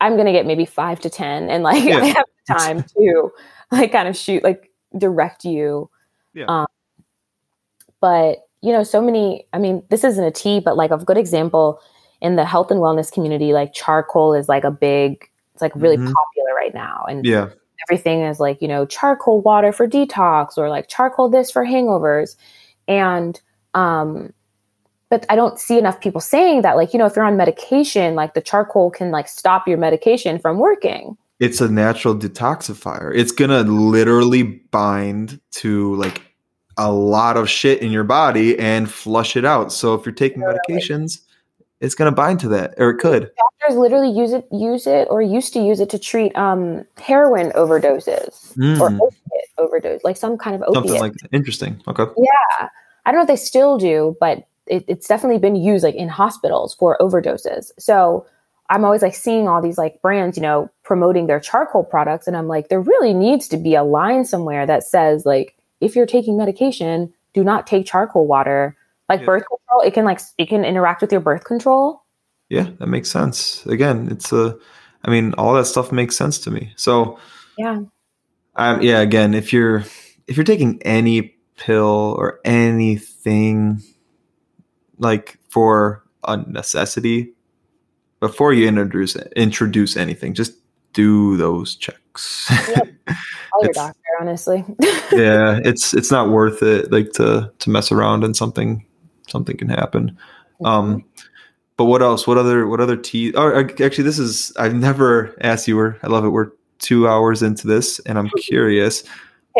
I'm gonna get maybe five to ten, and like Yeah. I have time to like kind of shoot like direct you. Yeah. Um, but you know, so many. I mean, this isn't a tea, but like a good example in the health and wellness community, like charcoal is like a big. It's like really Mhm. popular right now, and yeah everything is like you know charcoal water for detox or like charcoal this for hangovers, and um. But I don't see enough people saying that, like, you know, if you're on medication, like the charcoal can like stop your medication from working. it's a natural detoxifier it's gonna literally bind to like a lot of shit in your body and flush it out. So if you're taking medications it's gonna bind to that or it could. Doctors literally use it, use it, or used to use it to treat um, heroin overdoses or Mm, opiate overdose, like some kind of opiate. something like that. interesting. Okay. Yeah, I don't know if they still do, but it, it's definitely been used like in hospitals for overdoses. So I'm always like seeing all these like brands, you know, promoting their charcoal products, and I'm like, there really needs to be a line somewhere that says like, if you're taking medication, do not take charcoal water. Like Yeah. birth control, it can like it can interact with your birth control. Yeah, that makes sense. Again, it's a, I mean, all that stuff makes sense to me. So, Yeah. um, yeah, again, if you're if you're taking any pill or anything like for a necessity, before you introduce introduce anything, just do those checks. Call your doctor, honestly. yeah, it's it's not worth it like to to mess around and something something can happen. Um, but what else? What other what other tea? Oh, actually, this is I've never asked you. We're I love it. We're two hours into this, and I'm curious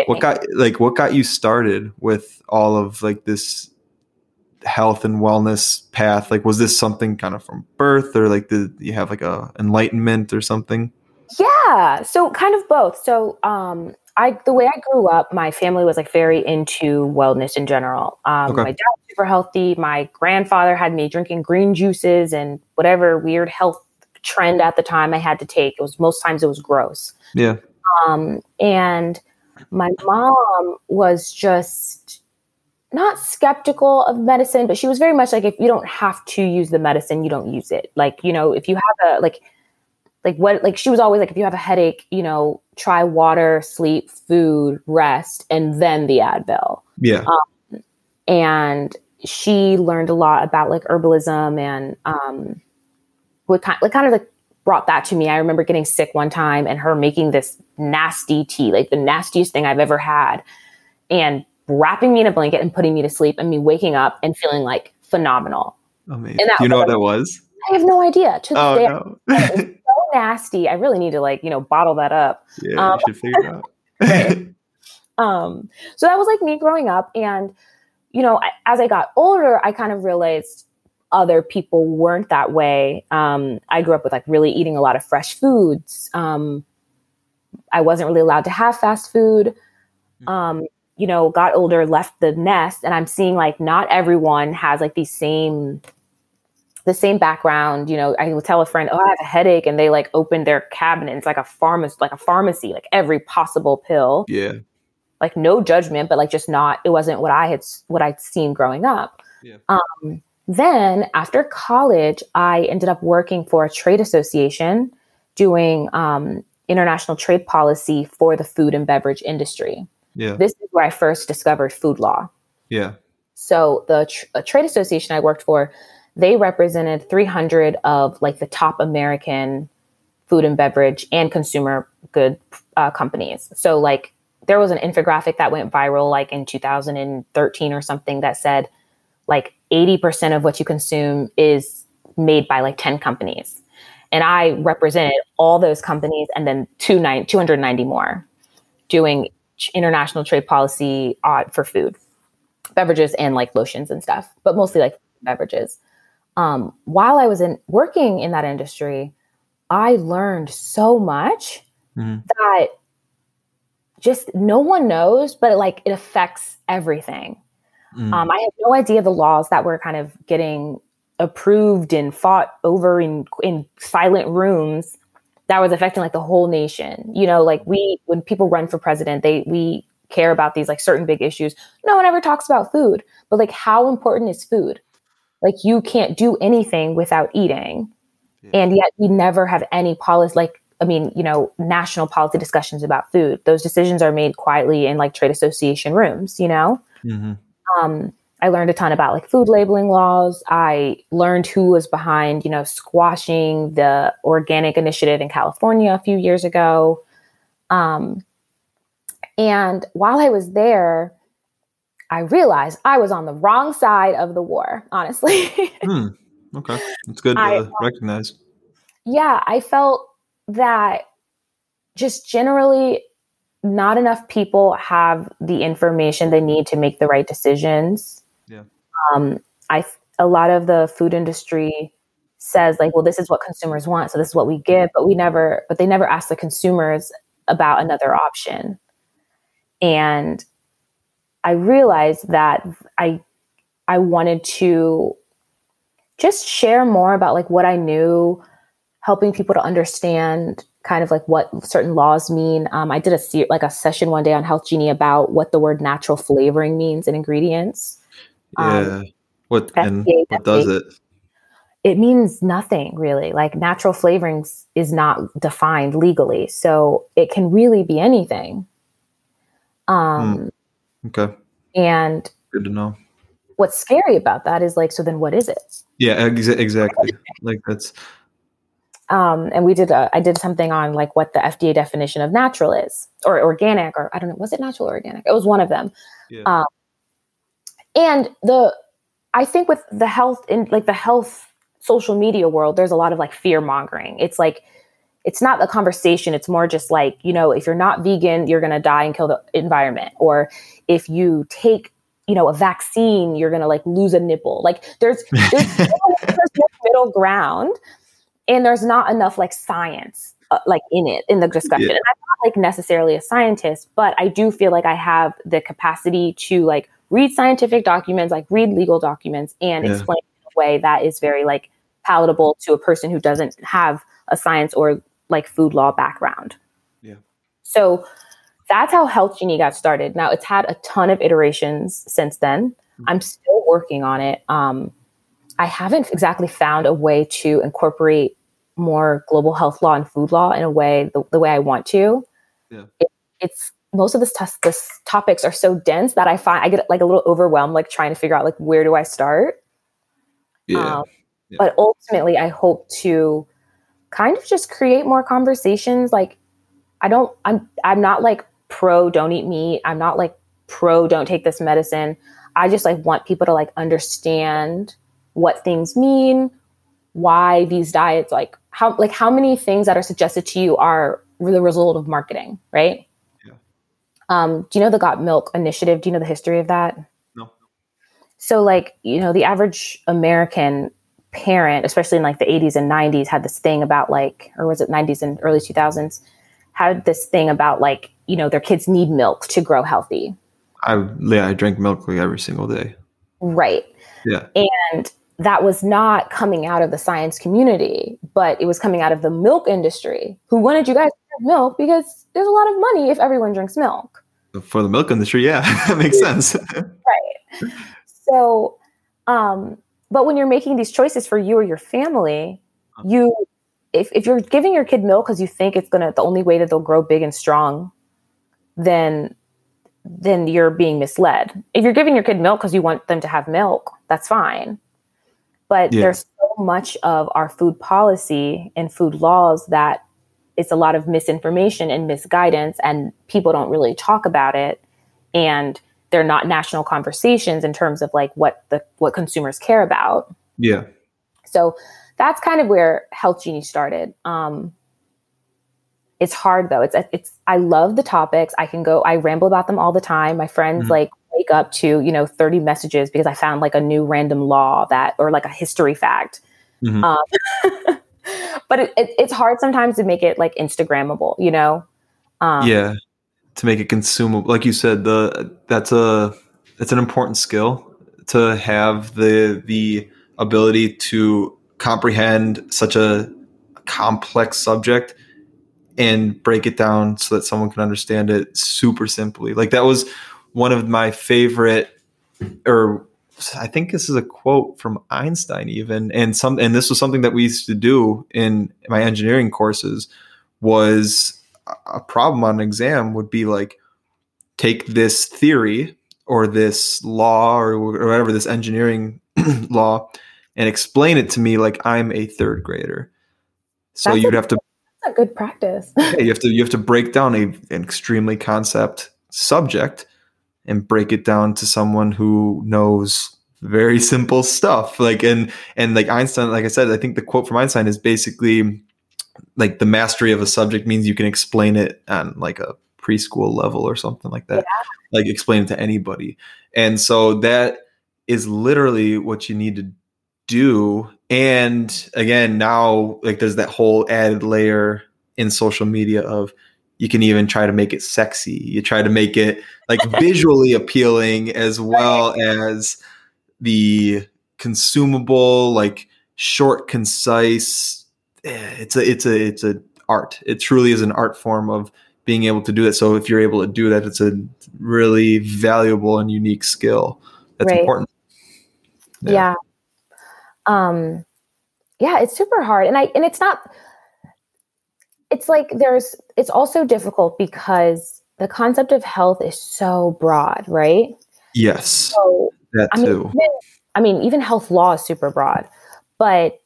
what got like what got you started with all of like this health and wellness path. Like, was this something kind of from birth, or like did you have like a enlightenment or something? Yeah, so kind of both. So, um, I the way I grew up, my family was like very into wellness in general. Um, Okay. My dad was super healthy. My grandfather had me drinking green juices and whatever weird health trend at the time I had to take. It was most times it was gross. Yeah, Um, and my mom was just not skeptical of medicine, but she was very much like, if you don't have to use the medicine, you don't use it. Like, you know, if you have a, like, like what, like she was always like, if you have a headache, you know, try water, sleep, food, rest, and then the Advil. yeah, and she learned a lot about like herbalism and um, what kind, like kind of like brought that to me. I remember getting sick one time and her making this nasty tea, like the nastiest thing I've ever had, and wrapping me in a blanket and putting me to sleep, and me waking up and feeling like phenomenal. Amazing. You know what that was? I have no idea. To oh, day, no. Nasty. I really need to like, you know, bottle that up. Yeah, um, you should figure it out. um, so that was like me growing up. And, you know, as I got older, I kind of realized other people weren't that way. Um, I grew up with like really eating a lot of fresh foods. Um, I wasn't really allowed to have fast food. Mm-hmm. Um, you know, got older, left the nest, and I'm seeing like not everyone has like these same the same background. You know, I will tell a friend, "Oh, I have a headache," and they like open their cabinet. It's like a pharmacy, like a pharmacy, like every possible pill. Yeah. Like no judgment, but like just not. It wasn't what I had what I'd seen growing up. Yeah. Um, then after college, I ended up working for a trade association, doing um, international trade policy for the food and beverage industry. Yeah. This is where I first discovered food law. Yeah. So the tr- trade association I worked for, they represented 300 of like the top American food and beverage and consumer good uh, companies. So like there was an infographic that went viral like in 2013 or something that said like 80% of what you consume is made by like 10 companies. And I represented all those companies and then two nine, 290 more doing international trade policy uh, for food, beverages, and like lotions and stuff, but mostly like beverages. Um, while I was in working in that industry, I learned so much mm-hmm. that just no one knows, but it, like it affects everything. Mm. Um, I had no idea the laws that were kind of getting approved and fought over in in silent rooms that was affecting like the whole nation. You know, like we when people run for president, they we care about these like certain big issues. No one ever talks about food, but like how important is food? Like you can't do anything without eating. Yeah. And yet we never have any policy like I mean, you know, national policy discussions about food. Those decisions are made quietly in like trade association rooms, you know? Mm-hmm. Um, I learned a ton about like food labeling laws. I learned who was behind, you know, squashing the organic initiative in California a few years ago. Um, and while I was there, I realized I was on the wrong side of the war, honestly. hmm. Okay. It's good to I, recognize. Yeah. I felt that just generally not enough people have the information they need to make the right decisions. Yeah. Um, I a lot of the food industry says like, well, this is what consumers want, so this is what we give, but we never, but they never ask the consumers about another option. And I realized that I I wanted to just share more about like what I knew, helping people to understand kind of like what certain laws mean. Um, I did a like a session one day on Health Genie about what the word natural flavoring means in ingredients. Yeah. Um, what and what does it? It means nothing really. Like natural flavorings is not defined legally, so it can really be anything. Um. Mm. Okay. And good to know. What's scary about that is like, so then what is it? Yeah, ex- exactly. like that's um, and we did a, I did something on like what the FDA definition of natural is or organic or I don't know was it natural or organic it was one of them yeah. um, and the I think with the health in like the health social media world there's a lot of like fear mongering it's like it's not a conversation it's more just like you know if you're not vegan you're going to die and kill the environment or if you take you know a vaccine you're going to like lose a nipple like there's there's, there's no middle ground and there's not enough like science uh, like in it in the discussion. Yeah. And I'm not like necessarily a scientist, but I do feel like I have the capacity to like read scientific documents, like read legal documents, and yeah. explain in a way that is very like palatable to a person who doesn't have a science or like food law background. Yeah. So that's how Health Genie got started. Now it's had a ton of iterations since then. Mm-hmm. I'm still working on it. Um, I haven't exactly found a way to incorporate more global health law and food law in a way the, the way I want to. Yeah. It, it's most of this, t- this topics are so dense that I find I get like a little overwhelmed, like trying to figure out like where do I start. Yeah. Um, yeah. But ultimately, I hope to kind of just create more conversations. Like, I don't, I'm, I'm not like pro don't eat meat. I'm not like pro don't take this medicine. I just like want people to like understand what things mean, why these diets like how like how many things that are suggested to you are the result of marketing, right? Yeah. Um, do you know the Got Milk initiative? Do you know the history of that? No. So like, you know, the average American parent, especially in like the 80s and 90s, had this thing about like, or was it 90s and early 2000s, had this thing about like, you know, their kids need milk to grow healthy. I yeah, I drank milk like every single day. Right. Yeah. And that was not coming out of the science community, but it was coming out of the milk industry who wanted you guys to drink milk because there's a lot of money if everyone drinks milk. For the milk industry, yeah, that makes sense. right. So, um, but when you're making these choices for you or your family, uh-huh. you if, if you're giving your kid milk because you think it's gonna the only way that they'll grow big and strong, then then you're being misled. If you're giving your kid milk because you want them to have milk, that's fine. But yeah. there's so much of our food policy and food laws that it's a lot of misinformation and misguidance, and people don't really talk about it. And they're not national conversations in terms of like what the what consumers care about. Yeah. So that's kind of where Health Genie started. Um, it's hard though. It's it's I love the topics. I can go. I ramble about them all the time. My friends mm-hmm. like wake up to you know 30 messages because I found like a new random law that or like a history fact. Mm-hmm. Um, but it, it, it's hard sometimes to make it like Instagrammable. You know. Um, yeah, to make it consumable, like you said, the that's a that's an important skill to have the the ability to comprehend such a complex subject and break it down so that someone can understand it super simply. Like that was one of my favorite or I think this is a quote from Einstein even and some and this was something that we used to do in my engineering courses was a problem on an exam would be like take this theory or this law or, or whatever this engineering law and explain it to me like I'm a third grader. So That's you'd a- have to a good practice. yeah, you have to you have to break down a, an extremely concept subject and break it down to someone who knows very simple stuff. Like and and like Einstein, like I said, I think the quote from Einstein is basically like the mastery of a subject means you can explain it on like a preschool level or something like that. Yeah. Like explain it to anybody. And so that is literally what you need to do and again now like there's that whole added layer in social media of you can even try to make it sexy you try to make it like visually appealing as well as the consumable like short concise it's a it's a it's a art. It truly is an art form of being able to do that so if you're able to do that it's a really valuable and unique skill that's right. important. Yeah. yeah. Um yeah it's super hard. And i and it's not it's like there's it's also difficult because the concept of health is so broad right? Yes. So, that I too. mean, even, I mean even health law is super broad but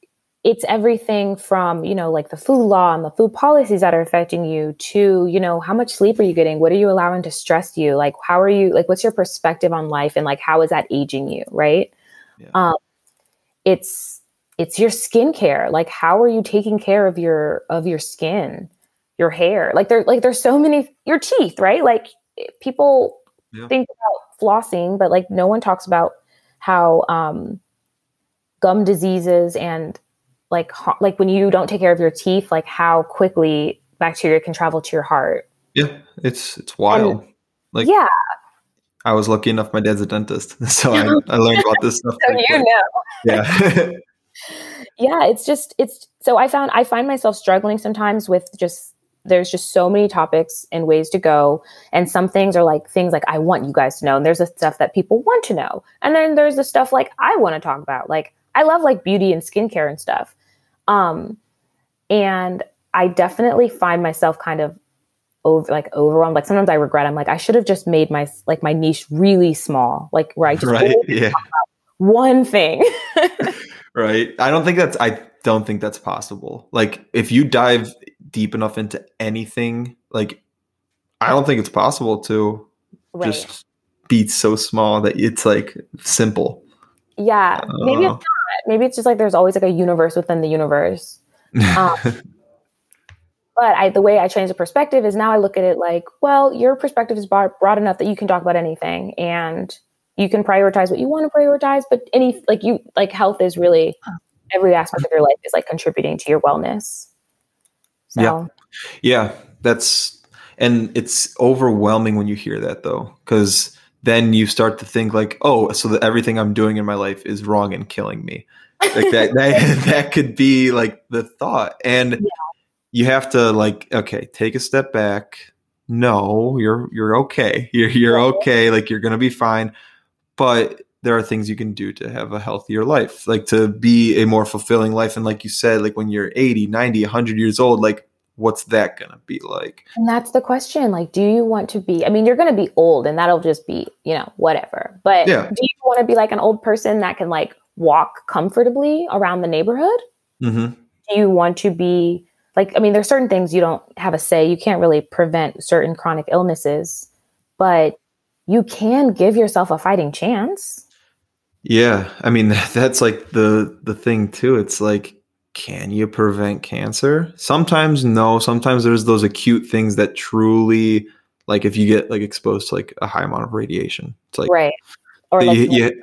it's everything from you know like the food law and the food policies that are affecting you to you know how much sleep are you getting? What are you allowing to stress you? Like how are you like what's your perspective on life and like how is that aging you right? Yeah. um it's it's your skincare. Like how are you taking care of your of your skin your hair? Like there like there's so many your teeth right? Like people yeah. think about flossing but like no one talks about how um gum diseases and like like when you don't take care of your teeth like how quickly bacteria can travel to your heart yeah it's it's wild and, like yeah I was lucky enough. My dad's a dentist, so I, I learned about this stuff. so you know, yeah, yeah. It's just it's so I found I find myself struggling sometimes with just there's just so many topics and ways to go, and some things are like things like I want you guys to know, and there's the stuff that people want to know, and then there's the stuff like I want to talk about. Like I love like beauty and skincare and stuff, um, and I definitely find myself kind of over like overwhelmed. Like sometimes I regret. I'm like I should have just made my like my niche really small, like where I just right yeah one thing. right. I don't think that's I don't think that's possible. Like if you dive deep enough into anything, like I don't think it's possible to right. just be so small that it's like simple. Yeah, maybe it's Uh, not. Maybe it's just like there's always like a universe within the universe. Um, But I, the way I change the perspective is now I look at it like, well, your perspective is broad, broad enough that you can talk about anything and you can prioritize what you want to prioritize. But any like you like health is really every aspect of your life is like contributing to your wellness. So Yeah. Yeah, that's and it's overwhelming when you hear that though, because then you start to think like, oh, so that everything I'm doing in my life is wrong and killing me. Like that that, that could be like the thought. And you have to like, okay, take a step back. No, you're you're okay. You're you're okay. Like you're gonna be fine. But there are things you can do to have a healthier life, like to be a more fulfilling life. And like you said, like when you're 80, 90, 100 years old, like what's that going to be like? And that's the question. Like, do you want to be? I mean, you're going to be old, and that'll just be, you know, whatever. But Yeah. do you want to be like an old person that can like walk comfortably around the neighborhood? hmm Do you want to be like? I mean, there's certain things you don't have a say. You can't really prevent certain chronic illnesses, but you can give yourself a fighting chance. Yeah. I mean, that's like the, the thing too. It's like, can you prevent cancer? Sometimes no. Sometimes there's those acute things that truly, like if you get like exposed to like a high amount of radiation, it's like, right. Or like, you- you-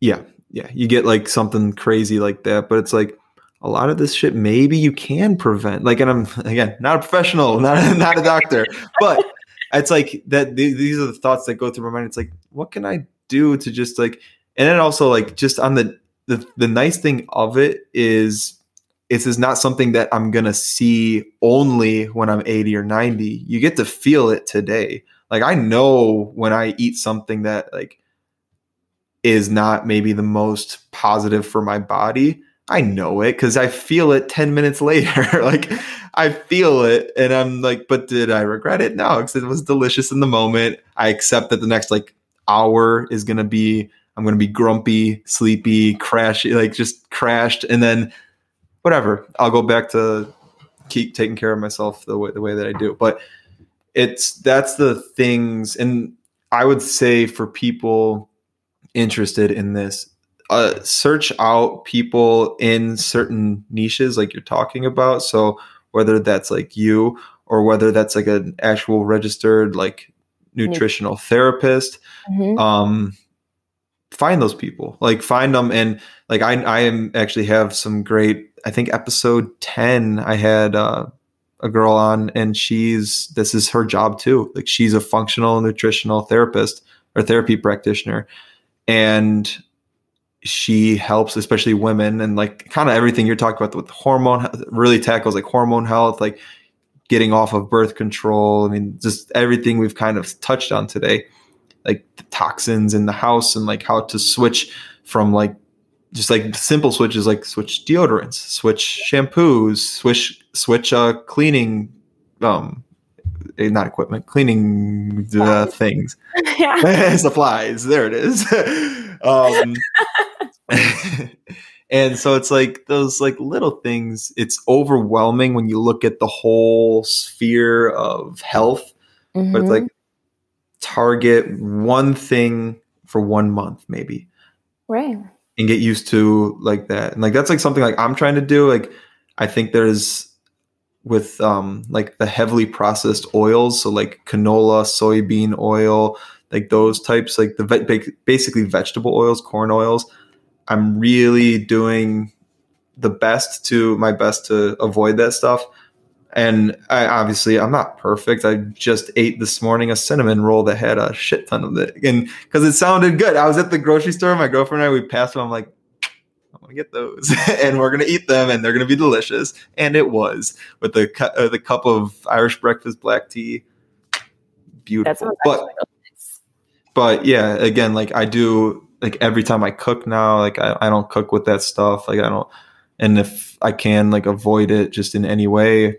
yeah, yeah, you get like something crazy like that. But it's like a lot of this shit maybe you can prevent. Like, and I'm again not a professional, not not a doctor, but it's like that. th- These are the thoughts that go through my mind. It's like, what can I do to just like, and then also like just on the the the nice thing of it is. It's is not something that I'm gonna see only when I'm 80 or 90. You get to feel it today. Like I know when I eat something that like is not maybe the most positive for my body. I know it because I feel it 10 minutes later. like I feel it and I'm like, but did I regret it? No, because it was delicious in the moment. I accept that the next like hour is gonna be I'm gonna be grumpy, sleepy, crashy, like just crashed, and then whatever. I'll go back to keep taking care of myself the way the way that I do. But it's that's the things and I would say for people interested in this uh, search out people in certain niches like you're talking about so whether that's like you or whether that's like an actual registered like nutritional therapist Mhm. um find those people like find them and like i i am actually have some great i think episode 10 i had uh a girl on and she's this is her job too. Like she's a functional nutritional therapist or therapy practitioner. And she helps especially women and like kind of everything you're talking about with hormone really tackles like hormone health like getting off of birth control. I mean just everything we've kind of touched on today like the toxins in the house and like how to switch from like just like simple switches like switch deodorants switch shampoos switch switch uh cleaning um eh, not equipment cleaning uh, things yeah. supplies. There it is. um, and so it's like those like little things. It's overwhelming when you look at the whole sphere of health, but it's Mhm. like target one thing for one month maybe right. And get used to like that. And like that's like something like I'm trying to do. Like I think there's with um like the heavily processed oils, so like canola, soybean oil, like those types, like the ve- basically vegetable oils, corn oils. I'm really doing the best to my best to avoid that stuff. And I obviously I'm not perfect. I just ate this morning a cinnamon roll that had a shit ton of it, and because it sounded good. I was at the grocery store. My girlfriend and I we passed them. I'm like, I'm gonna get those, and we're gonna eat them, and they're gonna be delicious. And it was with the cu- uh, the cup of Irish breakfast black tea. Beautiful, but nice. but yeah, again, like I do like every time I cook now, like I, I don't cook with that stuff. Like I don't, and if I can like avoid it just in any way,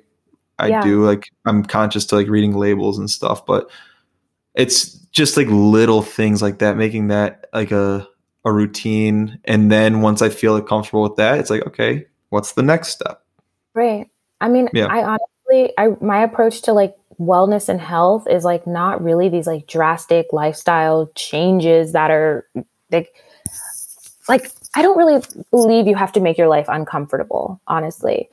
I Yeah. do like I'm conscious to like reading labels and stuff, but it's just like little things like that, making that like a a routine. And then once I feel like comfortable with that, it's like, okay, what's the next step? Right. I mean, Yeah. I honestly, I my approach to like wellness and health is like not really these like drastic lifestyle changes that are like like I don't really believe you have to make your life uncomfortable, honestly.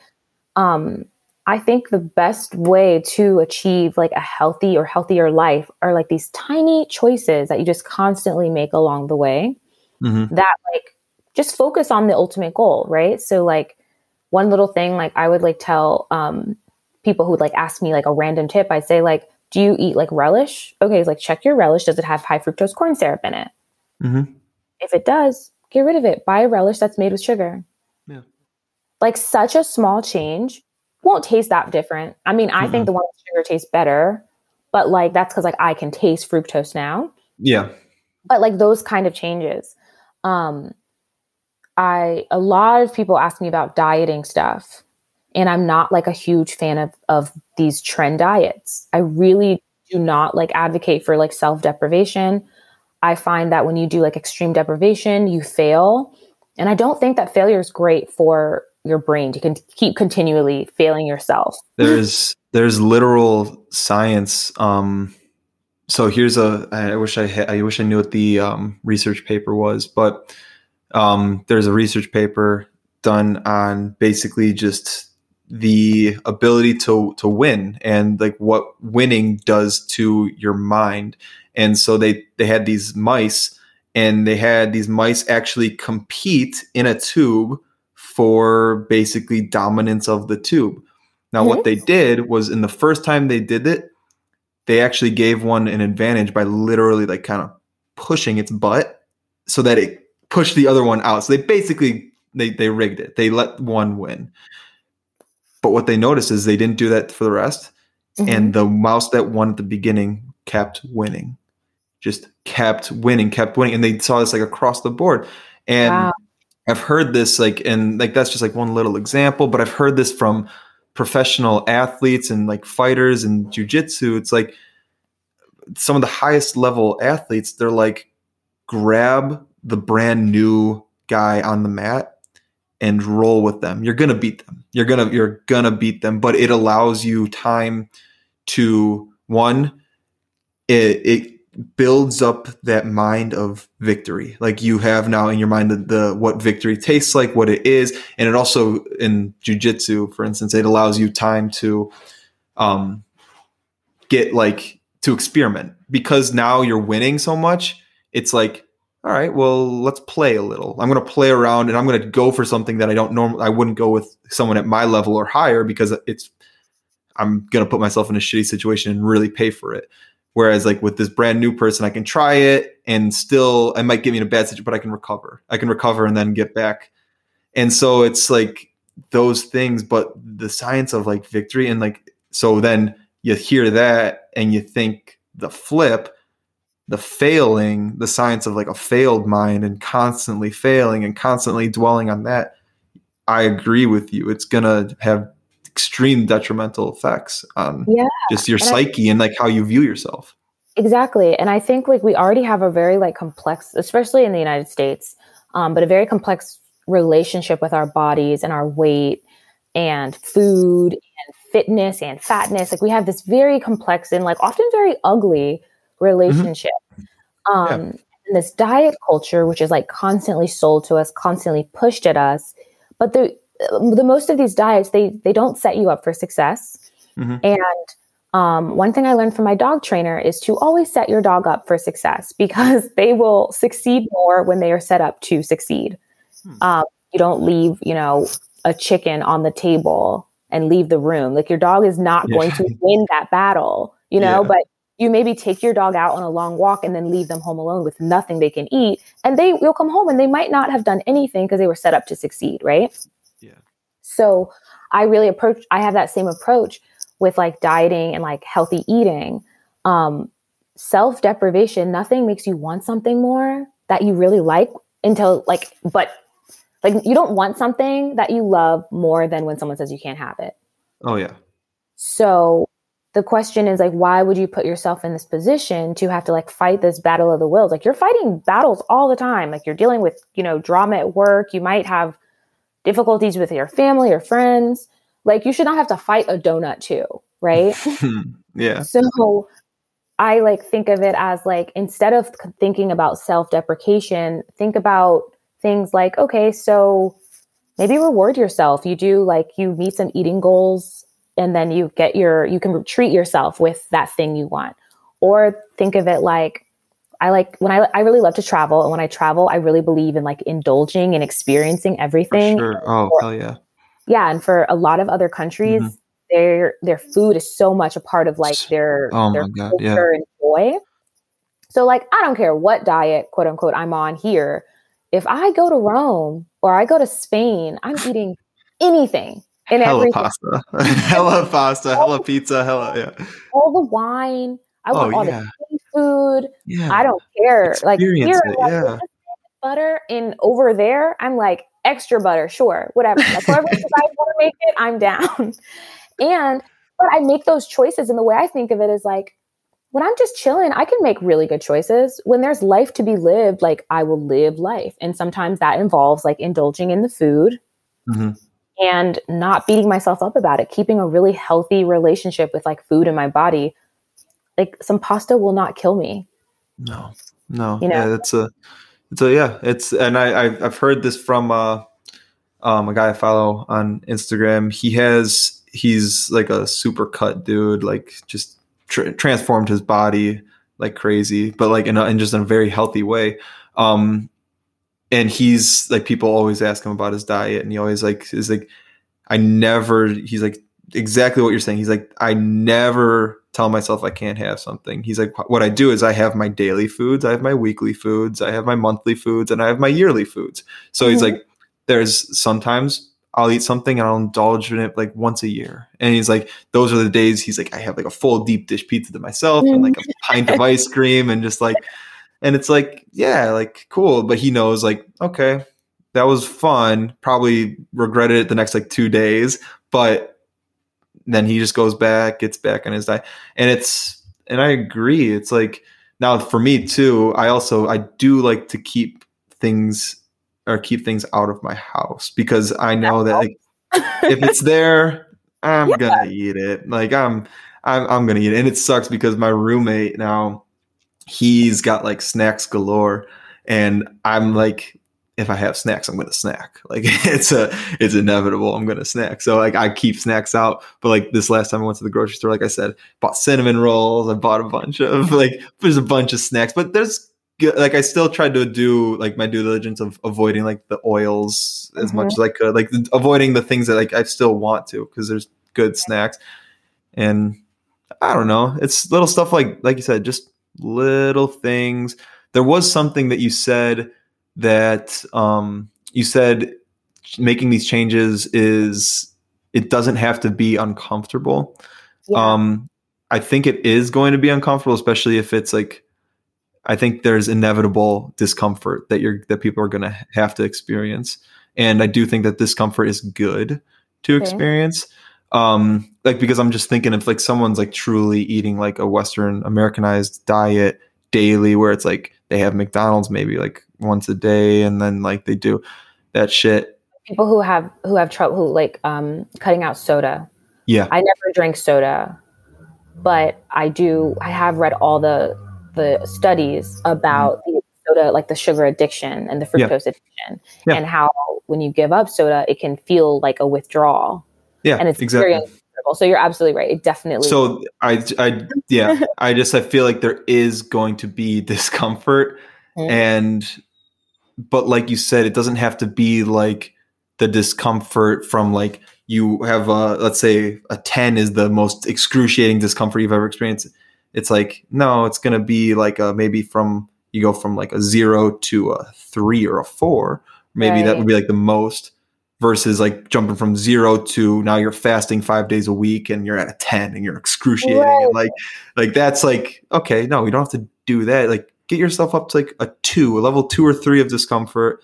Um I think the best way to achieve like a healthy or healthier life are like these tiny choices that you just constantly make along the way Mm-hmm. that like just focus on the ultimate goal, right? So like one little thing like I would like tell um people who would like ask me like a random tip, I'd say like, do you eat like relish? Okay, like check your relish. Does it have high fructose corn syrup in it? Mm-hmm. If it does, get rid of it. Buy a relish that's made with sugar. Yeah. Like such a small change won't taste that different. I mean, I think the one with sugar tastes better, but like that's because like I can taste fructose now. Yeah. but like those kind of changes um i a lot of people ask me about dieting stuff and i'm not like a huge fan of of these trend diets i really do not like advocate for like self deprivation i find that when you do like extreme deprivation you fail and i don't think that failure is great for your brain to con- keep continually failing yourself. There's there's literal science um so here's a i wish i ha- i wish i knew what the um, research paper was but um there's a research paper done on basically just the ability to to win and like what winning does to your mind. And so they they had these mice and they had these mice actually compete in a tube for basically dominance of the tube now, what they did was in the first time they did it, they actually gave one an advantage by literally like kind of pushing its butt so that it pushed the other one out. So they basically they they rigged it. They let one win. But what they noticed is they didn't do that for the rest. Mm-hmm. And the mouse that won at the beginning kept winning. Just kept winning, kept winning. And they saw this like across the board. And Wow. I've heard this like and like that's just like one little example, but I've heard this from professional athletes and like fighters and jujitsu. It's like some of the highest level athletes, they're like grab the brand new guy on the mat and roll with them. You're gonna beat them. You're gonna you're gonna beat them, but it allows you time to one, it it builds up that mind of victory. Like you have now in your mind the, the what victory tastes like, what it is, and it also in jujitsu, for instance, it allows you time to um get like to experiment because now you're winning so much. It's like all right, well, let's play a little. I'm going to play around and I'm going to go for something that I don't normally, I wouldn't go with someone at my level or higher because it's, I'm going to put myself in a shitty situation and really pay for it. Whereas, like with this brand new person, I can try it and still, I might get me in a bad situation, but I can recover. I can recover and then get back. And so it's like those things, but the science of like victory and like, so then you hear that and you think the flip, the failing, the science of like a failed mind and constantly failing and constantly dwelling on that. I agree with you. It's to have extreme detrimental effects on Yeah. just your and I- psyche and like how you view yourself. Exactly. And I think like we already have a very like complex, especially in the United States, um, but a very complex relationship with our bodies and our weight and food and fitness and fatness. Like we have this very complex and like often very ugly relationship. Um, and this diet culture, which is like constantly sold to us, constantly pushed at us. But the the most of these diets, they they don't set you up for success. Mhm. And um, one thing I learned from my dog trainer is to always set your dog up for success because they will succeed more when they are set up to succeed. Hmm. Um, you don't leave, you know, a chicken on the table and leave the room. Like your dog is not Yeah. going to win that battle, you know, Yeah. but you maybe take your dog out on a long walk and then leave them home alone with nothing they can eat. And they will come home and they might not have done anything because they were set up to succeed, right? So I really approach, I have that same approach with like dieting and like healthy eating. Um, Self deprivation, nothing makes you want something more that you really like until like, but like you don't want something that you love more than when someone says you can't have it. Oh yeah. So the question is like, why would you put yourself in this position to have to like fight this battle of the wills? Like you're fighting battles all the time. Like you're dealing with, you know, drama at work. You might have difficulties with your family or friends. Like you should not have to fight a donut too, right? yeah. So I like think of it as like instead of thinking about self-deprecation, think about things like, okay, so maybe reward yourself. You do like you meet some eating goals and then you get your you can treat yourself with that thing you want or think of it like i like when i i really love to travel and when i travel i really believe in like indulging and experiencing everything sure. oh for, hell yeah yeah and for a lot of other countries mm-hmm. their their food is so much a part of like their oh their God, culture yeah. and joy so like i don't care what diet quote unquote i'm on here if i go to rome or i go to spain i'm eating anything and hella everything. pasta, hella pasta, hella pizza, hella yeah. All the wine. I want Oh, all yeah. the food. Yeah, I don't care. Like here, it, yeah. butter, and over there, I'm like extra butter, sure, whatever. Like you guys want to make it, I'm down. And but I make those choices, and the way I think of it is like when I'm just chilling, I can make really good choices. When there's life to be lived, like I will live life, and sometimes that involves like indulging in the food Mhm. and not beating myself up about it, keeping a really healthy relationship with like food in my body. Like some pasta will not kill me. No, no, You know? yeah, it's a, it's a, yeah, it's, and I, I've, I've heard this from, uh, um, a guy I follow on Instagram. He has, he's like a super cut dude, like just tr- transformed his body like crazy, but like in, a, in just in a very healthy way. Um, and he's like, people always ask him about his diet, and he always like is like, I never. He's like exactly what you're saying. He's like, I never tell myself I can't have something. He's like, what I do is I have my daily foods, I have my weekly foods, I have my monthly foods, and I have my yearly foods. So he's Mhm. like, there's sometimes I'll eat something and I'll indulge in it like once a year. And he's like, those are the days he's like, I have like a full deep dish pizza to myself and like a pint of ice cream and just like, and it's like, yeah, like cool. But he knows like, okay, that was fun. Probably regretted it the next like two days, but then he just goes back, gets back on his diet. And it's, and I agree. It's like, now for me too, I also, I do like to keep things or keep things out of my house because I know that like, if it's there, I'm Yeah. gonna eat it. Like I'm, I'm, I'm gonna eat it. And it sucks because my roommate now, he's got like snacks galore, and I'm like, if I have snacks, I'm gonna snack. Like it's a, it's inevitable. I'm gonna snack. So like I keep snacks out. But like this last time I went to the grocery store, like I said, bought cinnamon rolls. I bought a bunch of like there's a bunch of snacks, but there's good- like I still tried to do like my due diligence of avoiding like the oils as much mm-hmm. as I could, like avoiding the things that like I still want to because there's good snacks, and I don't know, it's little stuff like like you said, just little things. There was something that you said that um you said making these changes is it doesn't have to be uncomfortable. Yeah. Um, I think it is going to be uncomfortable, especially if it's like, I think there's inevitable discomfort that you're that people are going to have to experience, and I do think that discomfort is good to Okay. experience. Um, like because I'm just thinking if like someone's like truly eating like a Western Americanized diet daily, where it's like they have McDonald's maybe like once a day, and then like they do that shit. People who have who have trouble who like um cutting out soda. Yeah, I never drink soda, but I do. I have read all the the studies about the soda, like the sugar addiction and the Mm-hmm. Yeah. fructose addiction, Yeah. and how when you give up soda, it can feel like a withdrawal, yeah, and it's exactly. very uncomfortable. So you're absolutely right. It definitely. so i i yeah i just i feel like there is going to be discomfort Mhm. and but like you said it doesn't have to be like the discomfort from like you have a let's say a 10 is the most excruciating discomfort you've ever experienced it's like no it's going to be like a maybe from you go from like a 0 to a 3 or a 4 maybe that would be like the most versus like jumping from zero to now you're fasting five days a week and you're at a 10 and you're excruciating Right. and like like that's like okay no you don't have to do that like get yourself up to like a two a level two or three of discomfort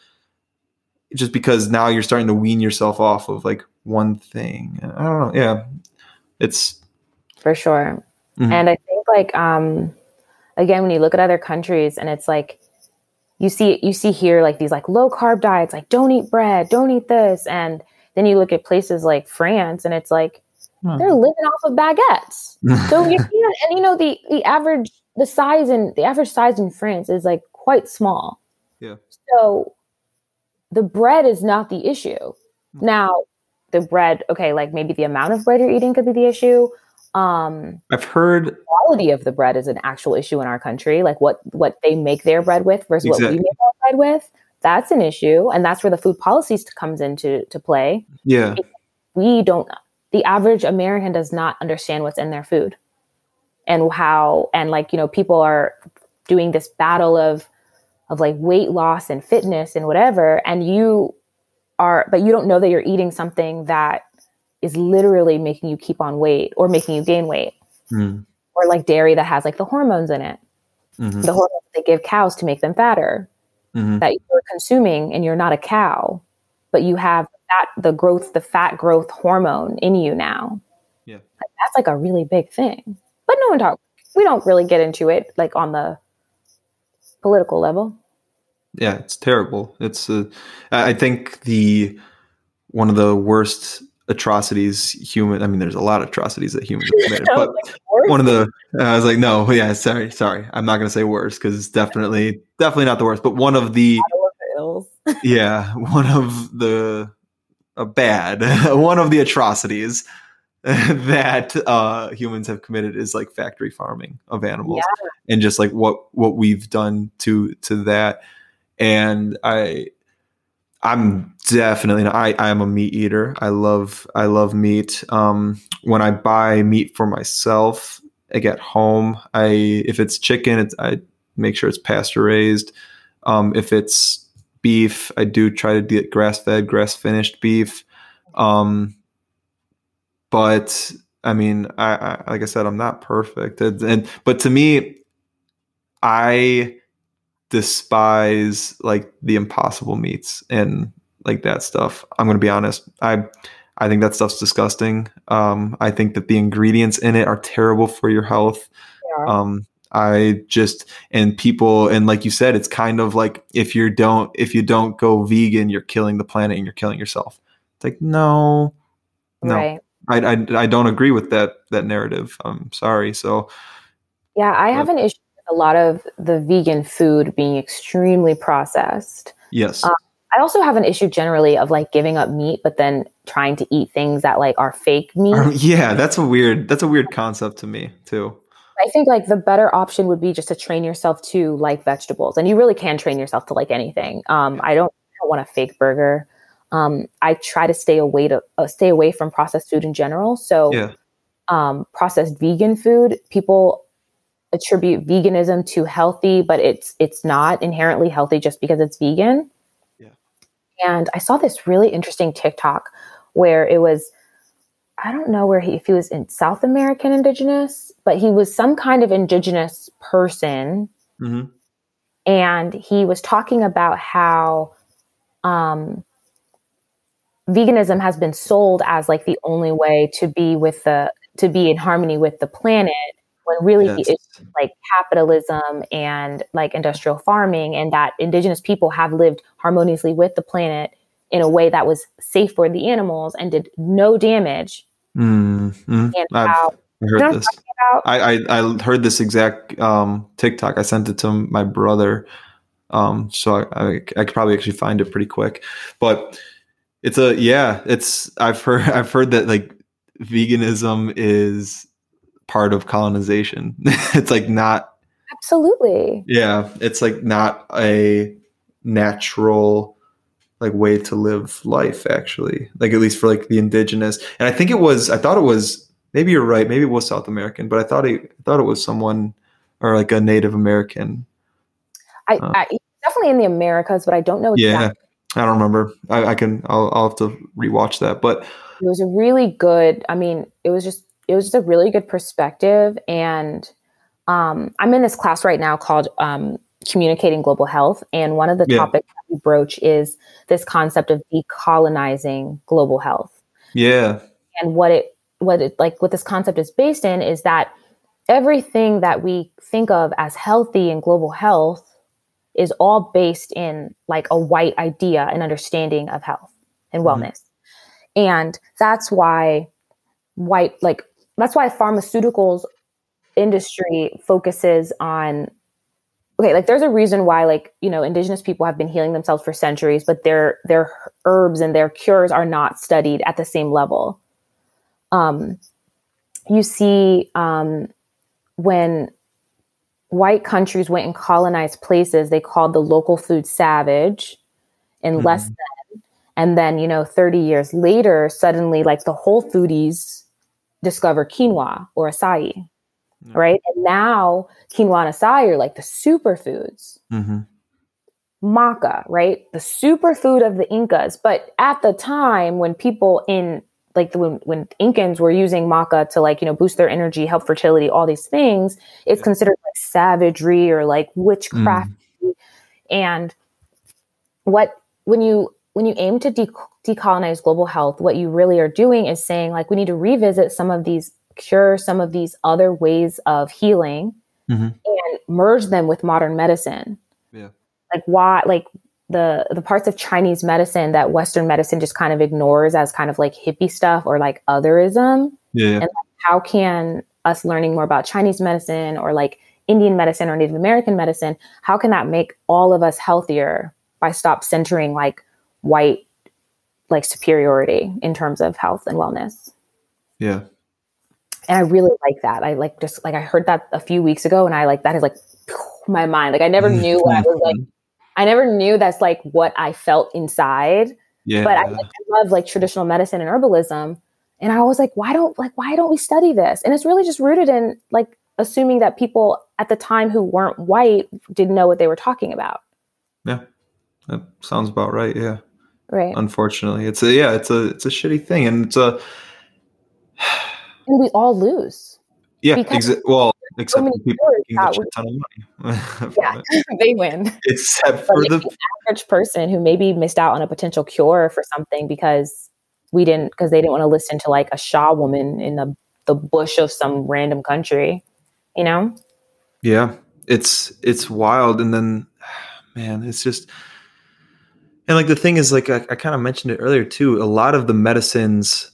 just because now you're starting to wean yourself off of like one thing i don't know yeah it's for sure. Mhm. And I think like um again when you look at other countries and it's like you see you see here like these like low carb diets like don't eat bread, don't eat this and then you look at places like France and it's like Hmm. they're living off of baguettes. So you can't and you know the the average the size in the average size in France is like quite small. Yeah. So the bread is not the issue. Hmm. Now the bread, okay, like maybe the amount of bread you're eating could be the issue. Um I've heard quality of the bread is an actual issue in our country like what what they make their bread with versus what we make our bread with that's an issue and that's where the food policies comes into to play yeah. we don't the average american does not understand what's in their food and how and like you know people are doing this battle of of like weight loss and fitness and whatever and you are but you don't know that you're eating something that is literally making you keep on weight or making you gain weight. Mm, or like dairy that has like the hormones in it. Mhm, the hormones they give cows to make them fatter. Mhm. that you're consuming and you're not a cow but you have that the growth the fat growth hormone in you now. Yeah. Like, that's like a really big thing but no one talk we don't really get into it like on the political level. Yeah it's terrible. It's uh, i think the one of the worst atrocities human i mean there's a lot of atrocities that humans have committed but like, one of the i was like no yeah sorry sorry. I'm not going to say worst because it's definitely definitely not the worst. But one of the Battle of the Ills. yeah one of the a bad one of the atrocities that uh humans have committed is like factory farming of animals and just like what what we've done to to that. And i i'm definitely i i'm a meat eater. I love i love meat. Um when i buy meat for myself like at home i if it's chicken it's i make sure it's pasture raised um if it's beef i do try to get grass fed grass finished beef. Um but i mean I, I like i said i'm not perfect. And, and but to me i despise like the impossible meats and like that stuff. I'm gonna be honest. I i think that stuff's disgusting. Um i think that the ingredients in it are terrible for your health. Yeah. um i just and people and like you said it's kind of like if you don't if you don't go vegan you're killing the planet and you're killing yourself. It's like no. No. Right I, I i don't agree with that that narrative i'm sorry so yeah i have an issue with a lot of the vegan food being extremely processed yes Uh, I also have an issue generally of like giving up meat, but then trying to eat things that like are fake meat. Um, yeah that's a weird that's a weird concept to me too I think like the better option would be just to train yourself to like vegetables, and you really can train yourself to like anything. Um, I don't, I don't want a fake burger. Um, I try to stay away to uh, stay away from processed food in general. So, yeah um, processed vegan food, people attribute veganism to healthy, but it's it's not inherently healthy just because it's vegan. Yeah. And I saw this really interesting TikTok where it was I don't know where he if he was in South American indigenous, but he was some kind of indigenous person hmm and he was talking about how um, veganism has been sold as like the only way to be with the to be in harmony with the planet when really Yes. it's like capitalism and like industrial farming and that indigenous people have lived harmoniously with the planet in a way that was safe for the animals and did no damage mm and I've how heard you know I'm this? I, I I heard this exact um, TikTok. I sent it to my brother, um, so I, I, I could probably actually find it pretty quick. But it's a yeah. It's I've heard I've heard that like veganism is part of colonization. it's like not Absolutely. yeah. It's like not a natural like way to live life actually like at least for like the indigenous and i think it was i thought it was maybe you're right maybe it was south american but i thought it I thought it was someone or like a native american I, Uh, I definitely in the Americas, but I don't know yeah exactly. I don't remember i, I can I'll, I'll have to rewatch that but It was a really good. I mean, it was just it was just a really good perspective. And um, I'm in this class right now called um, Communicating Global Health, and one of the Yeah. topics that we broach is this concept of decolonizing global health yeah and what it what it like what this concept is based in is that everything that we think of as healthy and global health is all based in like a white idea and understanding of health and Mhm. wellness. And that's why white like that's why pharmaceuticals industry focuses on okay like there's a reason why like you know indigenous people have been healing themselves for centuries but their their herbs and their cures are not studied at the same level um you see um when white countries went and colonized places they called the local food savage and less Mhm. than and then you know 30 years later suddenly like the whole foodies discover quinoa or acai Yeah. right? And now quinoa and acai are like the superfoods. Hmm maca right? The superfood of the incas. But at the time when people in like when, when incans were using maca to like you know boost their energy help fertility all these things it's Yeah. considered like savagery or like witchcraft and what when you when you aim to de- decolonize global health what you really are doing is saying like we need to revisit some of these cure some of these other ways of healing Mhm. and merge them with modern medicine Yeah. like why like the the parts of chinese medicine that western medicine just kind of ignores as kind of like hippie stuff or like otherism Yeah. yeah. how can us learning more about Chinese medicine or like Indian medicine or Native American medicine, how can that make all of us healthier by stop centering like white like superiority in terms of health and wellness? Yeah. And I really like that. I like just like I heard that a few weeks ago and I like that is like my mind. Like I never knew what I was like I never knew that's like what I felt inside Yeah. but I, like, I love like traditional medicine and herbalism and i was like why don't like why don't we study this and it's really just rooted in like assuming that people at the time who weren't white didn't know what they were talking about Yeah. that sounds about right. Yeah. right Unfortunately, it's a yeah, it's a it's a shitty thing, and it's a and we all lose yeah. Exa- well, except many for people making a shit ton of money. yeah they win Except for the the average person who maybe missed out on a potential cure for something because we didn't because they didn't want to listen to like a shaw woman in the the bush of some random country you know Yeah, it's it's wild, and then man, it's just and like the thing is, like I, I kind of mentioned it earlier too. A lot of the medicines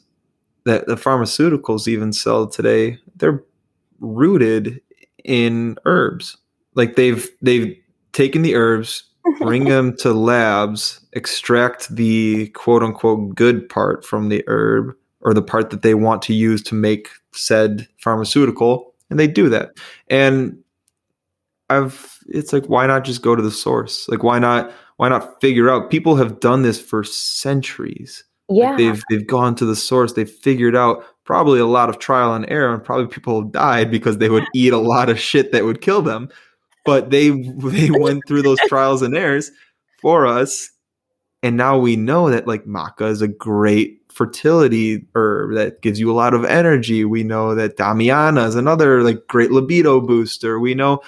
that the pharmaceuticals even sell today, they're rooted in herbs. Like they've they've taken the herbs, bring them to labs, extract the quote unquote good part from the herb or the part that they want to use to make said pharmaceutical, and they do that. And I've it's like why not just go to the source? Like why not why not figure out people have done this for centuries. yeah Like they've they've gone to the source, they've figured out probably a lot of trial and error and probably people have died because they would eat a lot of shit that would kill them. But they they went through those trials and errors for us and now we know that like maca is a great fertility herb that gives you a lot of energy. We know that damiana is another like great libido booster. We know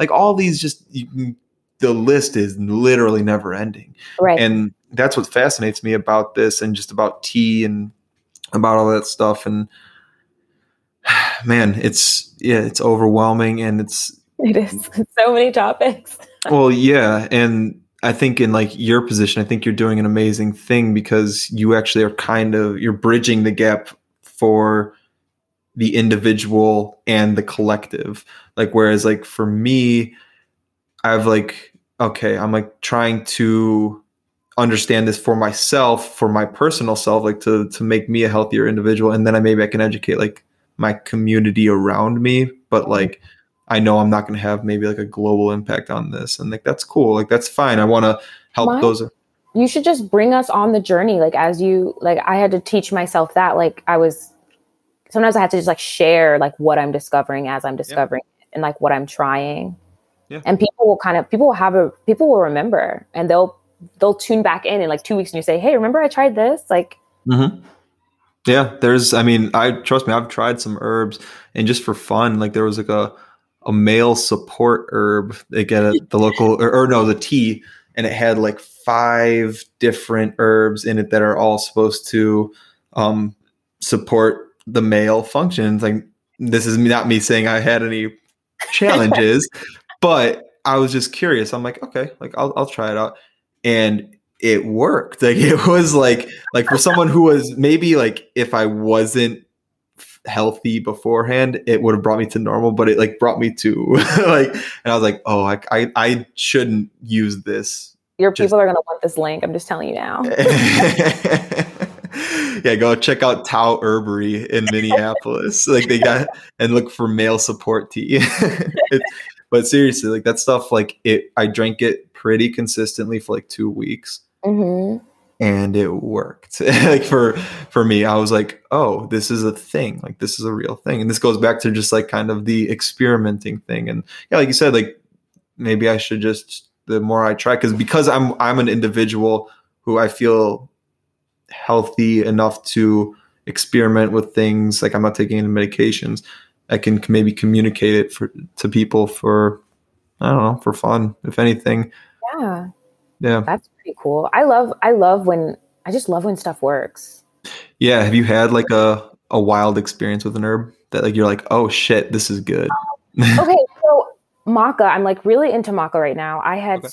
like all these just you can, the list is literally never ending. right And that's what fascinates me about this and just about tea and about all that stuff and man, it's yeah, it's overwhelming and it's It is so many topics. well, yeah, and I think in like your position, I think you're doing an amazing thing because you actually are kind of you're bridging the gap for the individual and the collective. Like whereas like for me, I've like okay, I'm like trying to understand this for myself, for my personal self, like to to make me a healthier individual, and then I maybe I can educate like my community around me, but mm-hmm. like I know I'm not going to have maybe like a global impact on this, and like that's cool, like that's fine. I want to help My- those. You should just bring us on the journey. Like as you like I had to teach myself that. Like I was sometimes I had to just like share like what I'm discovering as I'm discovering it and like what I'm trying. Yeah. And people will kind of people will have a people will remember and they'll they'll tune back in in like two weeks and you say, Hey, remember I tried this? Like Mm-hmm. Yeah, there's. I mean, I trust me. I've tried some herbs, and just for fun, like there was like a a male support herb they get at the local, or, or no, the tea, and it had like five different herbs in it that are all supposed to um, support the male functions. Like this is not me saying I had any challenges, but I was just curious. I'm like, okay, like I'll I'll try it out. And it worked. Like it was like like for someone who was maybe like if I wasn't healthy beforehand, it would have brought me to normal, but it like brought me to like and I was like, oh, I I, I shouldn't use this. Your people just, are gonna want this link. I'm just telling you now. yeah, go check out Tao Herbery in Minneapolis. like they got and look for male support tea. but seriously, like that stuff, like it, I drank it pretty consistently for like two weeks, mm-hmm. and it worked. like for for me, I was like, oh, this is a thing. Like this is a real thing, and this goes back to just like kind of the experimenting thing. And yeah, like you said, like maybe I should just the more I try because because I'm I'm an individual who I feel healthy enough to experiment with things like i'm not taking any medications i can maybe communicate it for to people for i don't know for fun if anything yeah. Yeah. That's pretty cool. I love i love when i just love when stuff works. Yeah. Have you had like a a wild experience with an herb that like you're like oh shit this is good. Okay so maca i'm like really into maca right now. I had okay.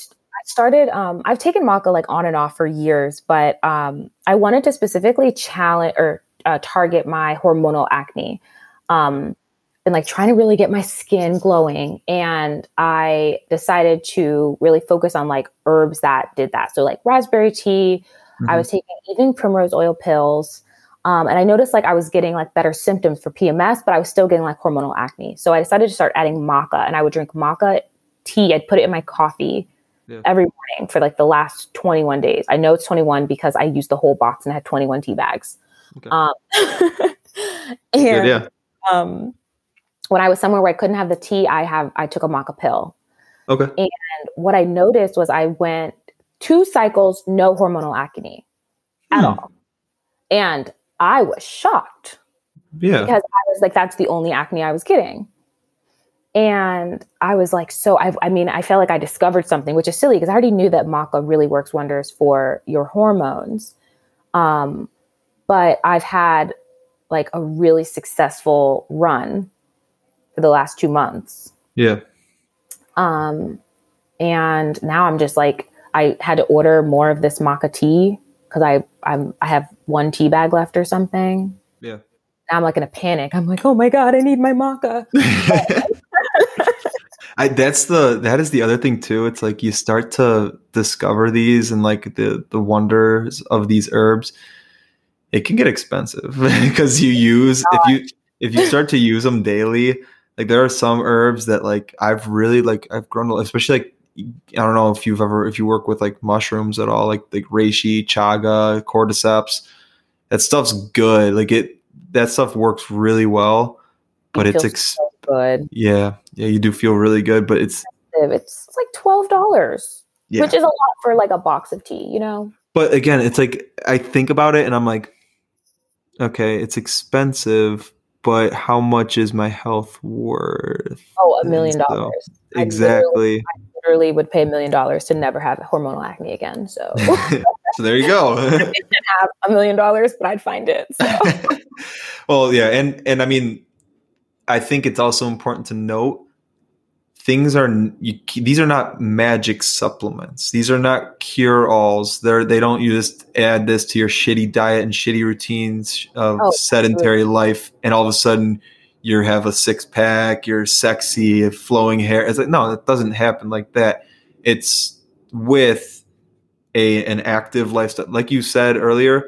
started um, i've taken maca like on and off for years but um, i wanted to specifically challenge or uh, target my hormonal acne. Um, and like trying to really get my skin glowing and i decided to really focus on like herbs that did that so like raspberry tea mm-hmm. i was taking even primrose oil pills um, and i noticed like i was getting like better symptoms for pms but i was still getting like hormonal acne so i decided to start adding maca and i would drink maca tea i'd put it in my coffee yeah. every morning for like the last 21 days. I know it's 21 because I used the whole box and I had 21 tea bags. Okay. Um, and Good, yeah. um, when I was somewhere where I couldn't have the tea, I have I took a maca pill. Okay. And what I noticed was I went two cycles, no hormonal acne at hmm. all. And I was shocked. Yeah. Because I was like, that's the only acne I was getting. And I was like, so I, I mean, I felt like I discovered something, which is silly because I already knew that maca really works wonders for your hormones. Um, but I've had like a really successful run for the last two months. Yeah. Um, and now I'm just like, I had to order more of this maca tea because I I'm I have one tea bag left or something. Yeah. Now I'm like in a panic. I'm like, oh my god, I need my maca. I, that's the that is the other thing too. It's like you start to discover these and like the the wonders of these herbs. It can get expensive because you use if you if you start to use them daily. Like there are some herbs that like I've really like I've grown especially like I don't know if you've ever if you work with like mushrooms at all like like reishi, chaga, cordyceps. That stuff's good. Like it that stuff works really well, but it it's ex- so good. Yeah, yeah, you do feel really good, but it's it's like twelve dollars, yeah. which is a lot for like a box of tea, you know. But again, it's like I think about it and I'm like, okay, it's expensive, but how much is my health worth? Oh, a million dollars. Exactly. I literally would pay a million dollars to never have hormonal acne again. So, so there you go. have a million dollars, but I'd find it. So. well, yeah, and and I mean, I think it's also important to note things are you, these are not magic supplements. These are not cure alls. They're they don't you just add this to your shitty diet and shitty routines of oh, sedentary life, and all of a sudden you have a six pack, you're sexy, flowing hair. It's like no, it doesn't happen like that. It's with a an active lifestyle, like you said earlier.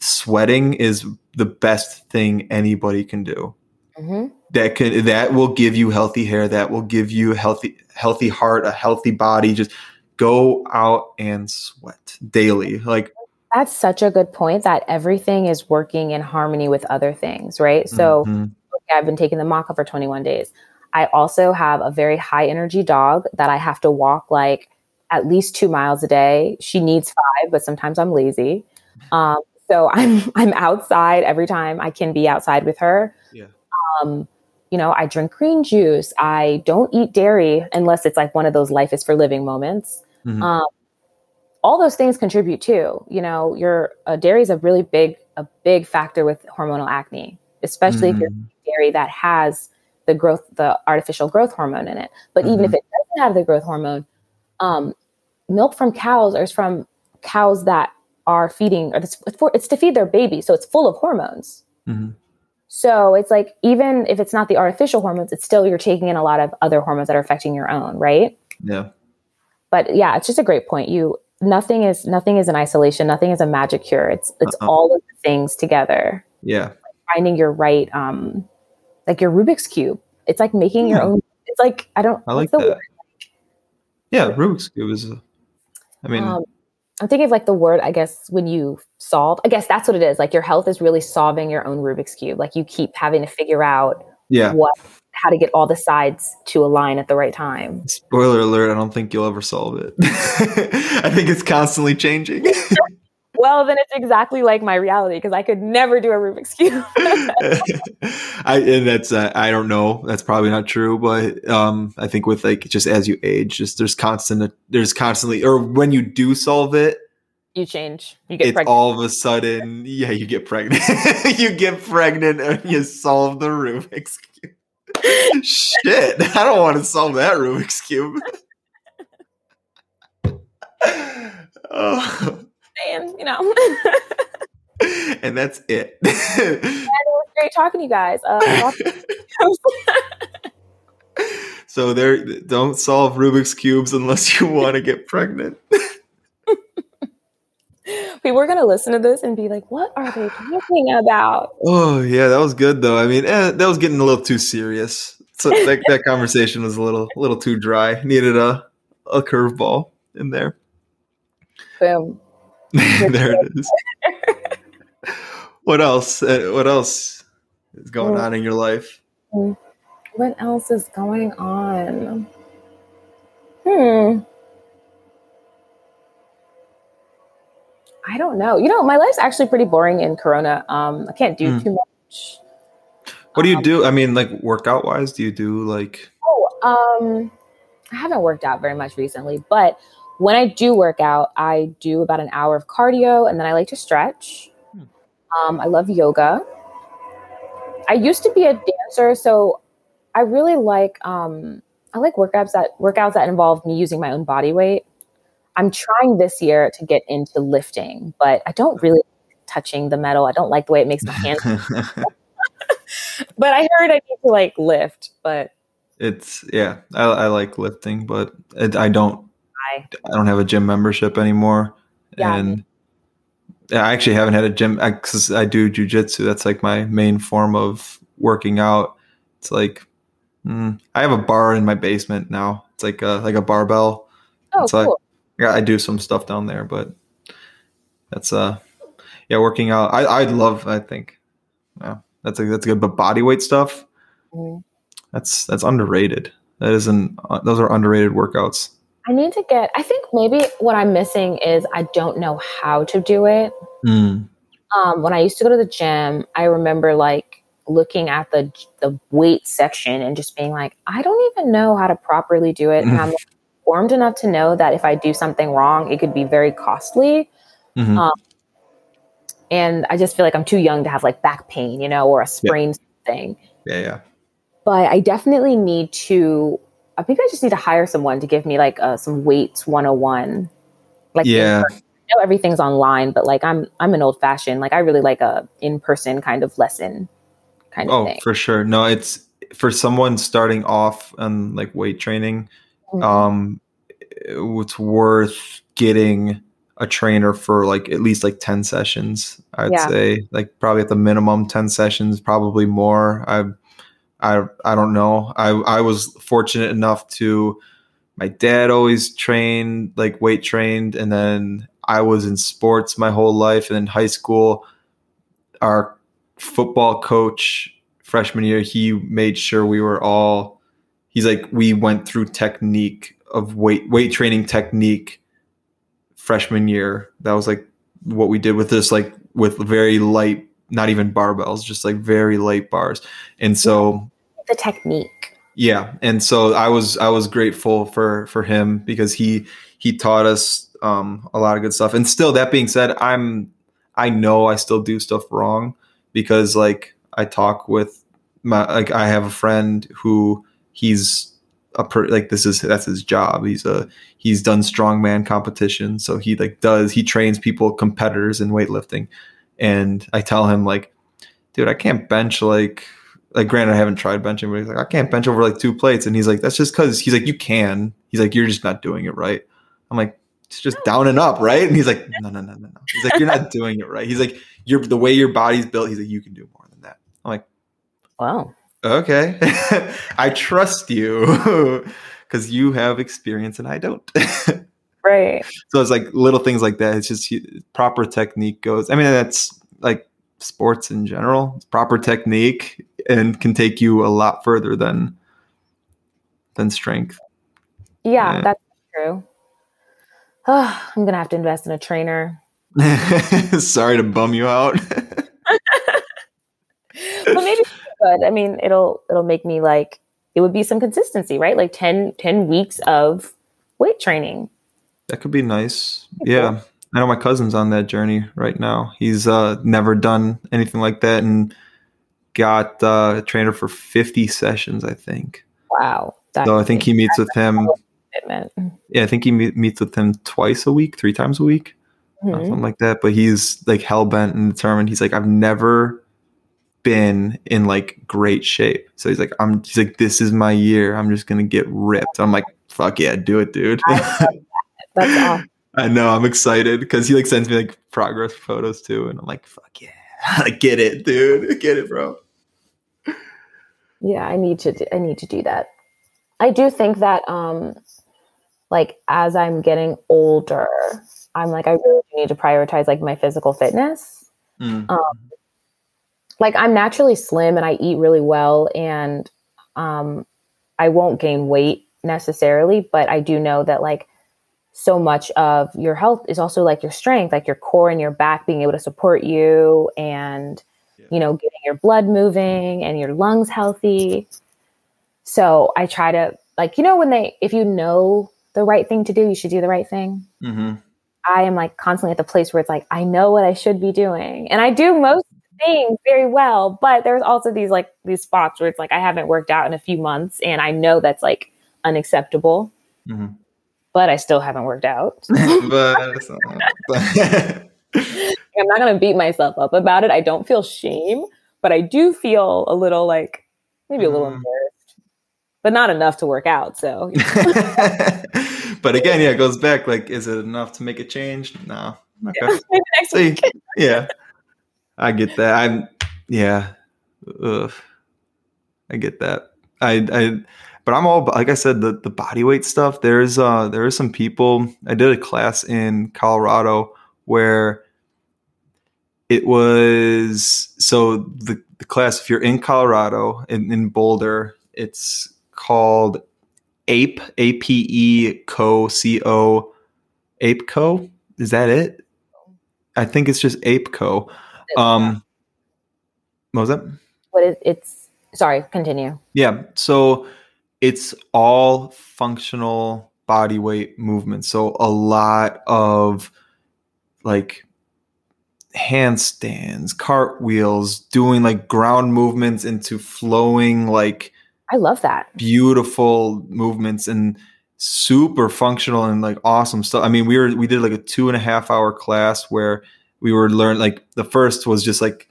Sweating is the best thing anybody can do. Mm-hmm. That can that will give you healthy hair. That will give you a healthy healthy heart, a healthy body. Just go out and sweat daily. Like that's such a good point. That everything is working in harmony with other things, right? So mm-hmm. okay, I've been taking the maca for 21 days. I also have a very high energy dog that I have to walk like at least two miles a day. She needs five, but sometimes I'm lazy. Um, so I'm I'm outside every time I can be outside with her. Yeah. Um, you know, I drink green juice. I don't eat dairy unless it's like one of those life is for living moments. Mm-hmm. Um, all those things contribute too. You know, your uh, dairy is a really big, a big factor with hormonal acne. especially if you're Mhm. dairy that has the growth, the artificial growth hormone in it. But even if Mhm. it doesn't have the growth hormone, um, milk from cows or from cows that are feeding, or it's, for, it's to feed their baby, so it's full of hormones. Mhm. So it's like even if it's not the artificial hormones, it's still you're taking in a lot of other hormones that are affecting your own, right? Yeah. But yeah, it's just a great point. You nothing is nothing is in isolation. Nothing is a magic cure. It's it's Uh-uh. all of the things together. Yeah. Finding your right, um, like your Rubik's cube. It's like making your Yeah. own. It's like I don't. I like that. Yeah, Rubik's Cube is a, I mean, um, I'm thinking of like the word, I guess, when you solve, I guess that's what it is. Like your health is really solving your own Rubik's Cube. Like you keep having to figure out yeah. what, how to get all the sides to align at the right time. Spoiler alert, I don't think you'll ever solve it. I think it's constantly changing. Well, then it's exactly like my reality because I could never do a Rubik's Cube. I and that's uh, I don't know. That's probably not true, but um, I think with like just as you age, just there's constant there's constantly or when you do solve it, you change. You get it's pregnant. all of a sudden yeah you get pregnant. you get pregnant and you solve the Rubik's cube. Shit, I don't want to solve that Rubik's cube. oh, and, you know, it and that's it. was great talking to you guys. Uh, so there, don't solve Rubik's cubes unless you want to get pregnant. People are going to listen to this and be like, what are they talking about? Oh yeah, that was good though. I mean, eh, that was getting a little too serious. So that, that conversation was a little, a little too dry. Needed a, a curveball in there. Boom. there it is. what else? Uh, what else is going on in your life? What else is going on? Hmm. I don't know. You know, my life's actually pretty boring in Corona. Um, I can't do Hmm. too much. What do you Um, do? I mean, like workout wise, do you do like? Oh, um, I haven't worked out very much recently, but when I do work out, I do about an hour of cardio and then I like to stretch. Hmm. Um, I love yoga. I used to be a dancer, so I really like um, I like workouts that workouts that involve me using my own body weight. I'm trying this year to get into lifting, but I don't really like touching the metal. I don't like the way it makes my hands. but I heard I need to like lift, but it's yeah, I, I like lifting, but it, I don't. I I don't have a gym membership anymore, Yeah. and I actually haven't had a gym because I do jujitsu. That's like my main form of working out. It's like mm, I have a bar in my basement now. It's like a like a barbell. oh It's like- cool. Yeah, I do some stuff down there, but that's uh yeah, working out. I I love. I think yeah, that's a, that's good. But body weight stuff, Mhm. that's that's underrated. That isn't. Uh, those are underrated workouts. I need to get. I think maybe what I'm missing is I don't know how to do it. Mm. Um, when I used to go to the gym, I remember like looking at the the weight section and just being like, I don't even know how to properly do it, and I'm informed enough to know that if I do something wrong, it could be very costly. Mhm. Um, And I just feel like I'm too young to have like back pain, you know, or a sprained thing. Yeah, yeah. But I definitely need to. I think I just need to hire someone to give me like uh, some weights 101. Like Yeah. I know everything's online, but like I'm I'm an old fashioned. Like I really like a in person kind of lesson kind of Oh, thing. for sure. No, it's for someone starting off on like weight training. Mhm. Um, it's worth getting a trainer for like at least like 10 sessions i'd Yeah. say like probably at the minimum 10 sessions probably more i i i don't know i i was fortunate enough to my dad always trained like weight trained and then i was in sports my whole life and in high school our football coach freshman year he made sure we were all he's like we went through technique of weight weight training technique freshman year. That was like what we did with this like with very light not even barbells just like very light bars. And so the technique. yeah. And so i was i was grateful for for him because he he taught us um a lot of good stuff. And still that being said i'm i know i still do stuff wrong because like I talk with my like I have a friend who he's a per, like this is that's his job. He's a he's done strongman competition, so he like does he trains people competitors in weightlifting, and I tell him like, dude, I can't bench like like granted I haven't tried benching, but he's like I can't bench over like two plates, and he's like that's just because he's like you can. He's like you're just not doing it right. I'm like it's just down and up, right? And he's like no no no no no. He's like you're not doing it right. He's like you're the way your body's built. He's like you can do more than that. I'm like Wow. Okay i trust you because you have experience and i don't Right. so it's like little things like that it's just proper technique goes i mean that's like sports in general It's proper technique and can take you a lot further than than strength Yeah, Yeah. that's true. I'm gonna have to invest in a trainer. sorry to bum you out But maybe it's good. I mean, it'll it'll make me like it would be some consistency, right? Like 10, 10 weeks of weight training. that could be nice yeah i know my cousin's on that journey right now he's uh never done anything like that and got uh, a trainer for 50 sessions i think Wow. So I think he meets with him. commitment. Yeah, I think he me- meets with him twice a week, three times a week, uh, Mhm. something like that. But he's like hell bent and determined. He's like, I've never been in like great shape. So he's like, I'm. He's like, this is my year. I'm just gonna get ripped. I'm like, fuck yeah, do it, dude. That's awesome. I know. I'm excited because he like sends me like progress photos too, and I'm like, fuck yeah, like get it, dude, get it, bro. Yeah, I need to do, I need to do that. I do think that um like as I'm getting older, I'm like I really need to prioritize like my physical fitness. Mm. Like I'm naturally slim and I eat really well and um I won't gain weight necessarily, but I do know that like so much of your health is also like your strength, like your core and your back being able to support you and Yeah. you know, getting your blood moving and your lungs healthy. So I try to like, you know, when they if you know the right thing to do, you should do the right thing. hmm I am like constantly at the place where it's like I know what I should be doing. And I do most things very well, but there's also these like these spots where it's like I haven't worked out in a few months and I know that's like unacceptable, hmm but I still haven't worked out. but I'm not going to beat myself up about it. I don't feel shame, but I do feel a little like maybe a little Mhm. embarrassed, but not enough to work out. So but again, yeah, it goes back. Like, is it enough to make a change? No. Okay. maybe next See, week. yeah, I get that. I'm, yeah, Ugh. I get that. I, I, but I'm all like I said, the the body weight stuff. There's uh, there are some people. I did a class in Colorado where it was so the, the class. If you're in Colorado in, in Boulder, it's called Ape A P E Co C O Ape Co. Is that it? I think it's just Ape Co. Um, what was that? what is it's sorry, continue. Yeah. So it's all functional body weight movements. So a lot of like handstands, cartwheels, doing like ground movements into flowing like I love that. beautiful movements and super functional and like awesome stuff. I mean, we were we did like a two and a half hour class where we were learn like the first was just like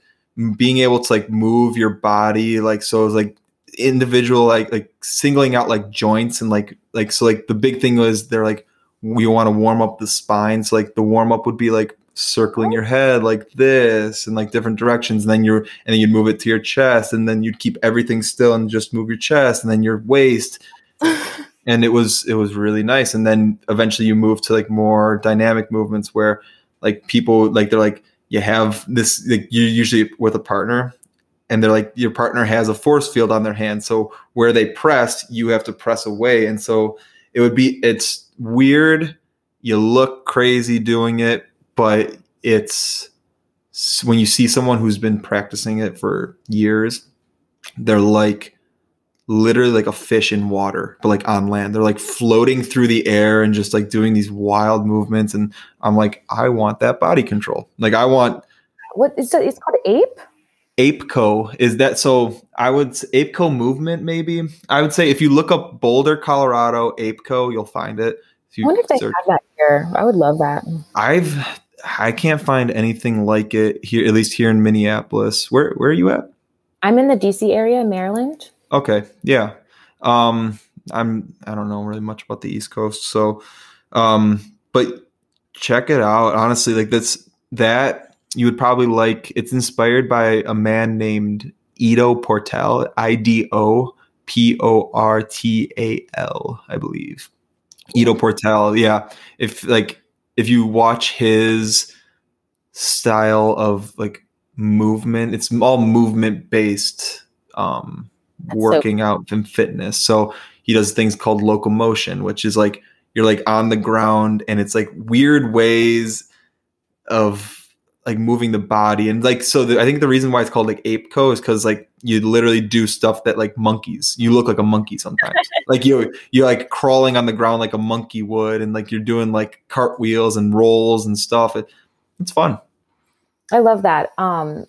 being able to like move your body like so it was like individual like like singling out like joints and like like so like the big thing was they're like we want to warm up the spine. So like the warm up would be like circling your head like this and like different directions. And then you're and then you'd move it to your chest and then you'd keep everything still and just move your chest and then your waist. And it was it was really nice. And then eventually you move to like more dynamic movements where like people like they're like you have this like you're usually with a partner and they're like your partner has a force field on their hand. So where they press you have to press away. And so it would be it's weird. You look crazy doing it but it's when you see someone who's been practicing it for years they're like literally like a fish in water but like on land they're like floating through the air and just like doing these wild movements and i'm like i want that body control like i want What is it? it's called ape? APECO is that so I would APECO movement maybe I would say if you look up Boulder, Colorado, APECO, you'll find it. I wonder if they search, have that here. I would love that. I've I can't find anything like it here, at least here in Minneapolis. Where where are you at? I'm in the DC area, Maryland. Okay, yeah. Um, I'm I don't know really much about the East Coast, so um, but check it out. Honestly, like that's that you would probably like. It's inspired by a man named Ido Portal, I D O P O R T A L, I believe. Ido Portal, yeah. If like if you watch his style of like movement, it's all movement based um working so- out and fitness. So he does things called locomotion, which is like you're like on the ground and it's like weird ways of like moving the body. And like so the, i think the reason why it's called like APECO is because like you literally do stuff that like monkeys you look like a monkey sometimes. Like you you're like crawling on the ground like a monkey would and like you're doing like cartwheels and rolls and stuff. It, it's fun. I love that. Um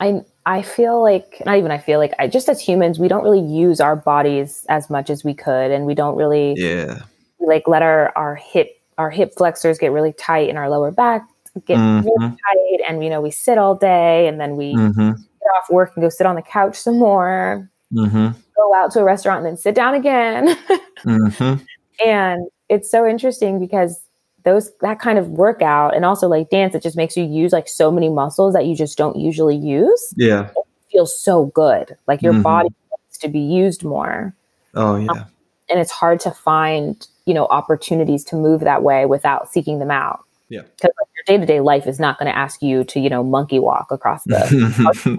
i i feel like not even i feel like i just as humans we don't really use our bodies as much as we could and we don't really yeah like let our our hip our hip flexors get really tight in our lower back get mm-hmm. really tight and you know we sit all day and then we mm-hmm. get off work and go sit on the couch some more mm-hmm. go out to a restaurant and then sit down again mm-hmm. and it's so interesting because those that kind of workout and also like dance it just makes you use like so many muscles that you just don't usually use yeah it feels so good like your mm-hmm. body needs to be used more oh yeah um, and it's hard to find you know opportunities to move that way without seeking them out yeah. Because like, your day to day life is not going to ask you to, you know, monkey walk across the.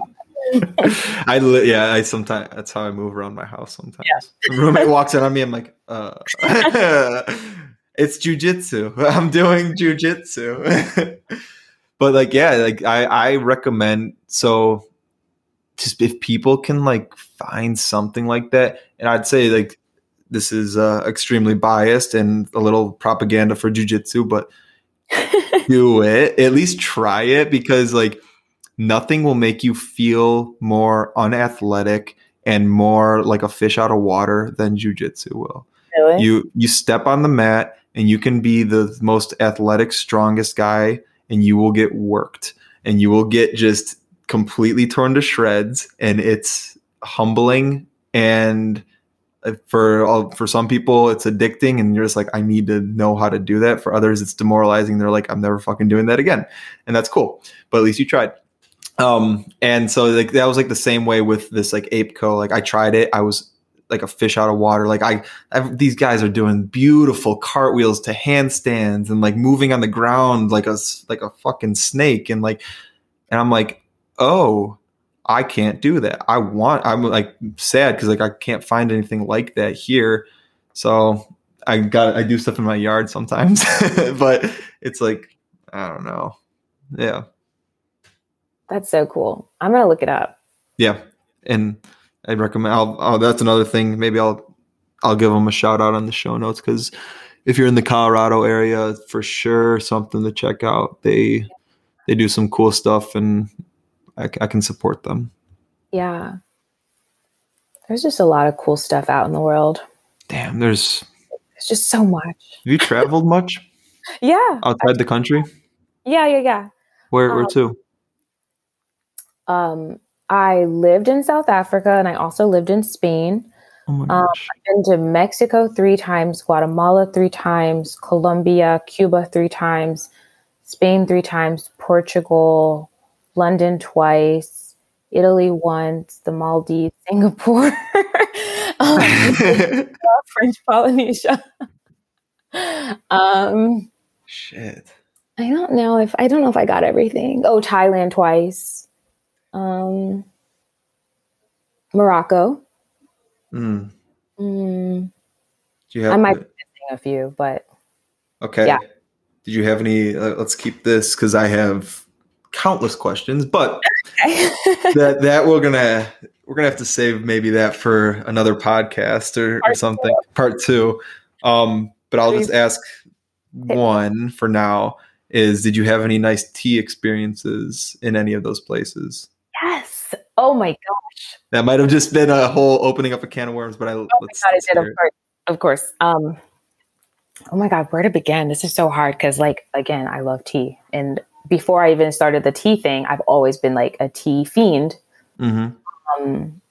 I yeah, I sometimes that's how I move around my house. Sometimes yeah. roommate walks in on me, I'm like, uh, it's jujitsu. I'm doing jujitsu. but like, yeah, like I I recommend so just if people can like find something like that, and I'd say like this is uh, extremely biased and a little propaganda for jujitsu, but do it. At least try it because like nothing will make you feel more unathletic and more like a fish out of water than jujitsu will. Really? You you step on the mat and you can be the most athletic, strongest guy, and you will get worked. And you will get just completely torn to shreds. And it's humbling. And for all, for some people it's addicting and you're just like i need to know how to do that. For others it's demoralizing. They're like i'm never fucking doing that again. And that's cool. But at least you tried. Um and so like that was like the same way with this like APECO like i tried it. I was like a fish out of water like I, I these guys are doing beautiful cartwheels to handstands and like moving on the ground like a like a fucking snake and like and i'm like oh I can't do that. I want, I'm like sad because like I can't find anything like that here. So I got, I do stuff in my yard sometimes, but it's like, I don't know. Yeah. That's so cool. I'm going to look it up. Yeah. And I recommend, I'll, oh, that's another thing. Maybe I'll, I'll give them a shout out on the show notes because if you're in the Colorado area, for sure, something to check out. They, they do some cool stuff and I, I can support them. Yeah. There's just a lot of cool stuff out in the world. Damn, there's there's just so much. Have you traveled much? yeah. Outside I, the country? Yeah, yeah, yeah. Where where um, to? Um I lived in South Africa and I also lived in Spain. Oh my gosh. Um, I've been to Mexico three times, Guatemala three times, Colombia, Cuba three times, Spain three times, Portugal, London twice, Italy once, the Maldives, Singapore, um, French Polynesia. um, Shit. I don't know if I don't know if I got everything. Oh, Thailand twice. Um, Morocco. Mm. Mm. Do you have I might be missing a few, but okay. Yeah. Did you have any? Uh, let's keep this because I have countless questions, but okay. that that we're gonna we're gonna have to save maybe that for another podcast or, or something, two. part two. Um, but I'll just ask one for now. Is did you have any nice tea experiences in any of those places? Oh my gosh. That might have just been a whole opening up a can of worms, but I oh my god, I did of course. Of course. Um oh my god, where to begin? This is so hard because like again, I love tea. And before I even started the tea thing, I've always been like a tea fiend. Mm-hmm. Um,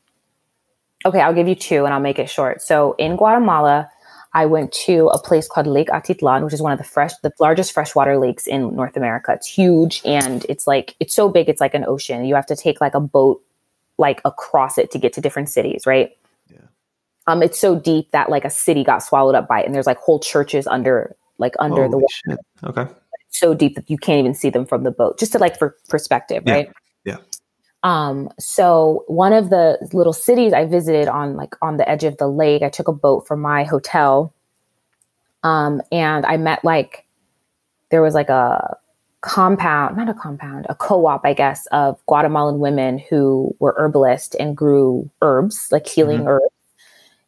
okay, I'll give you two and I'll make it short. So in Guatemala, I went to a place called Lake Atitlan, which is one of the fresh, the largest freshwater lakes in North America. It's huge and it's like it's so big, it's like an ocean. You have to take like a boat like across it to get to different cities, right? Yeah. Um, it's so deep that like a city got swallowed up by it, and there's like whole churches under like under Holy the water. Shit. Okay. It's so deep that you can't even see them from the boat. Just to like for perspective, yeah. right? Yeah. Um, so one of the little cities I visited on like on the edge of the lake, I took a boat from my hotel. Um, and I met like there was like a compound, not a compound, a co-op, I guess, of Guatemalan women who were herbalists and grew herbs, like healing mm-hmm. herbs,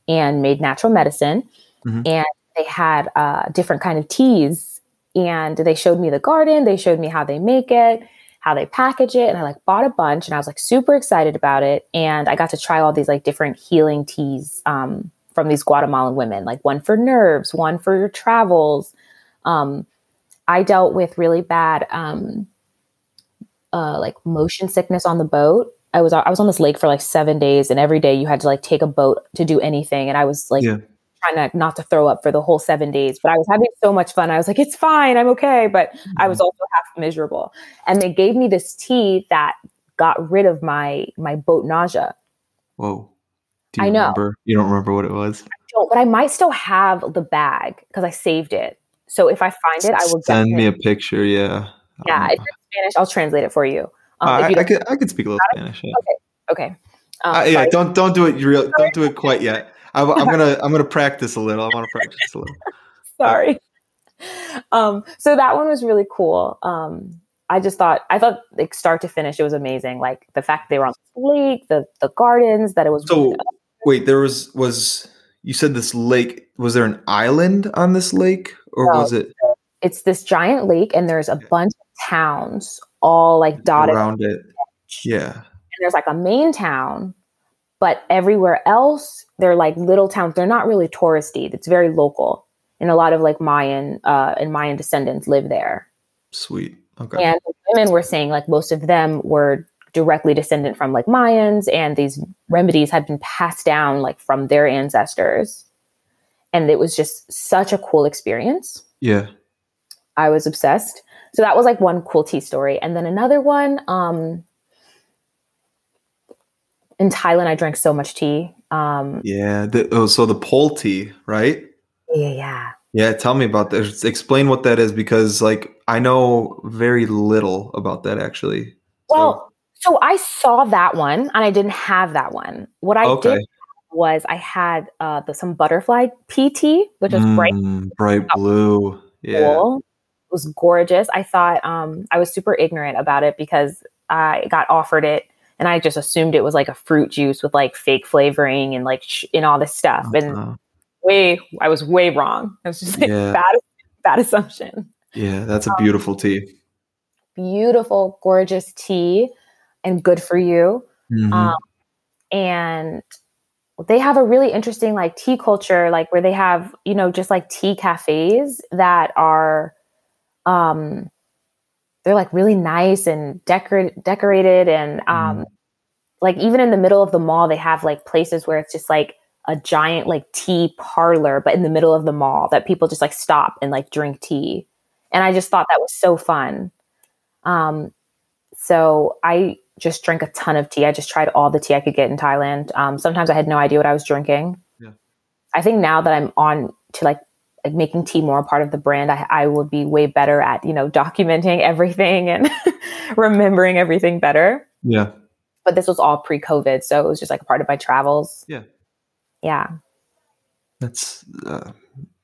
and made natural medicine. Mm-hmm. And they had uh, different kind of teas, and they showed me the garden. They showed me how they make it how they package it. And I like bought a bunch and I was like super excited about it. And I got to try all these like different healing teas um, from these Guatemalan women, like one for nerves, one for your travels. Um, I dealt with really bad um, uh, like motion sickness on the boat. I was I was on this lake for like seven days, and every day you had to like take a boat to do anything. And I was like yeah trying to not to throw up for the whole seven days, but I was having so much fun. I was like, it's fine, I'm okay. But mm-hmm. I was also half miserable. And they gave me this tea that got rid of my my boat nausea. Whoa. Do you I know. Remember? You don't remember what it was? I don't, but I might still have the bag because I saved it. So if I find it, I will send me a picture. Yeah. Yeah. Um, if it's Spanish, I'll translate it for you. Um, I, I could I could speak a little Spanish. Yeah. Okay. Okay. Um, uh, yeah. Don't don't do it real. Don't do it quite yet. I, am gonna I'm gonna practice a little. I want to practice a little. Sorry. Um, so that one was really cool. Um, I just thought I thought like start to finish it was amazing. Like the fact they were on the lake, the the gardens, that it was. So wait, there was was you said this lake? Was there an island on this lake, or no, was it? It's this giant lake, and there's a bunch of towns all like dotted around it. Yeah. And there's like a main town, but everywhere else they're like little towns. They're not really touristy. It's very local. And a lot of like Mayan uh, and Mayan descendants live there. Sweet. Okay. And women were saying like most of them were directly descendant from like Mayans, and these remedies had been passed down like from their ancestors. And it was just such a cool experience. Yeah. I was obsessed. So that was like one cool tea story. And then another one, um, in Thailand, I drank so much tea. Um, yeah. The, oh, so the pole tea, right? Yeah, yeah. Yeah, tell me about that. Explain what that is because, like, I know very little about that actually. Well, so, so I saw that one and I didn't have that one. What I okay. did was I had uh, the, some butterfly pea tea, which was mm, bright, bright blue. Yeah, cool. it was gorgeous. I thought um, I was super ignorant about it because I got offered it and I just assumed it was like a fruit juice with like fake flavoring and like sh- and all this stuff. Uh-huh. And way, I was way wrong. I was just like yeah. bad, bad assumption. Yeah, that's a um, beautiful um, tea. Beautiful, gorgeous tea, and good for you. Mm-hmm. Um, and they have a really interesting like tea culture, like where they have you know just like tea cafes that are um they're like really nice and decor- decorated and um mm. like even in the middle of the mall they have like places where it's just like a giant like tea parlor but in the middle of the mall that people just like stop and like drink tea and i just thought that was so fun um so i just drank a ton of tea i just tried all the tea i could get in thailand um sometimes i had no idea what i was drinking yeah. i think now that i'm on to like like making tea more a part of the brand, I, I would be way better at, you know, documenting everything and remembering everything better. Yeah. But this was all pre COVID. So it was just like a part of my travels. Yeah. Yeah. That's, uh,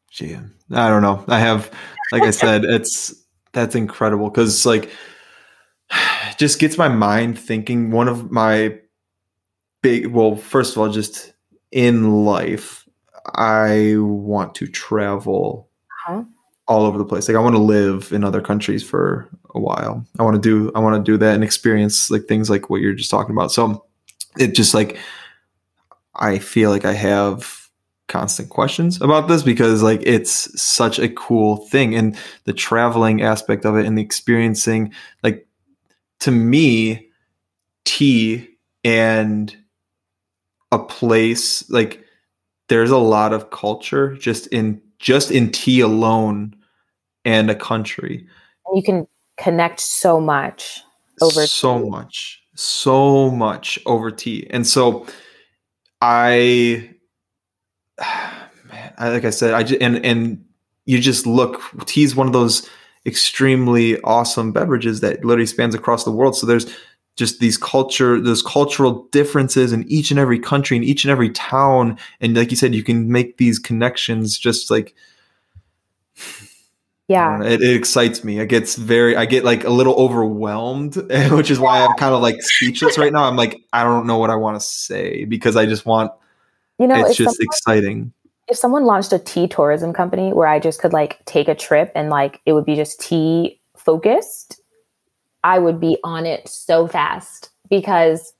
gee, I don't know. I have, like I said, it's, that's incredible. Cause like, just gets my mind thinking one of my big, well, first of all, just in life, I want to travel uh-huh. all over the place. Like I want to live in other countries for a while. I want to do I want to do that and experience like things like what you're just talking about. So it just like I feel like I have constant questions about this because like it's such a cool thing and the traveling aspect of it and the experiencing like to me tea and a place like there's a lot of culture just in just in tea alone and a country you can connect so much over so tea. much so much over tea and so i man I, like i said i just and and you just look tea is one of those extremely awesome beverages that literally spans across the world. So there's just these culture those cultural differences in each and every country in each and every town. And like you said you can make these connections just like yeah. Uh, it, it, excites me. It gets very i get like a little overwhelmed which is why i'm kind of like speechless right now. I'm like i don't know what i want to say because i just want you know it's just someone, exciting if someone launched a tea tourism company where i just could like take a trip and like it would be just tea focused I would be on it so fast because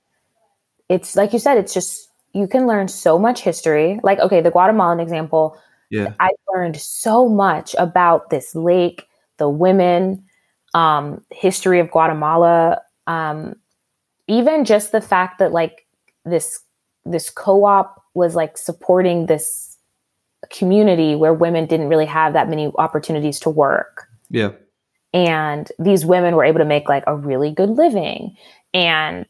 it's like you said, it's just you can learn so much history. Like, okay, the Guatemalan example, yeah, I learned so much about this lake, the women, um, history of Guatemala, um, even just the fact that like this this co-op was like supporting this community where women didn't really have that many opportunities to work. Yeah. And these women were able to make like a really good living and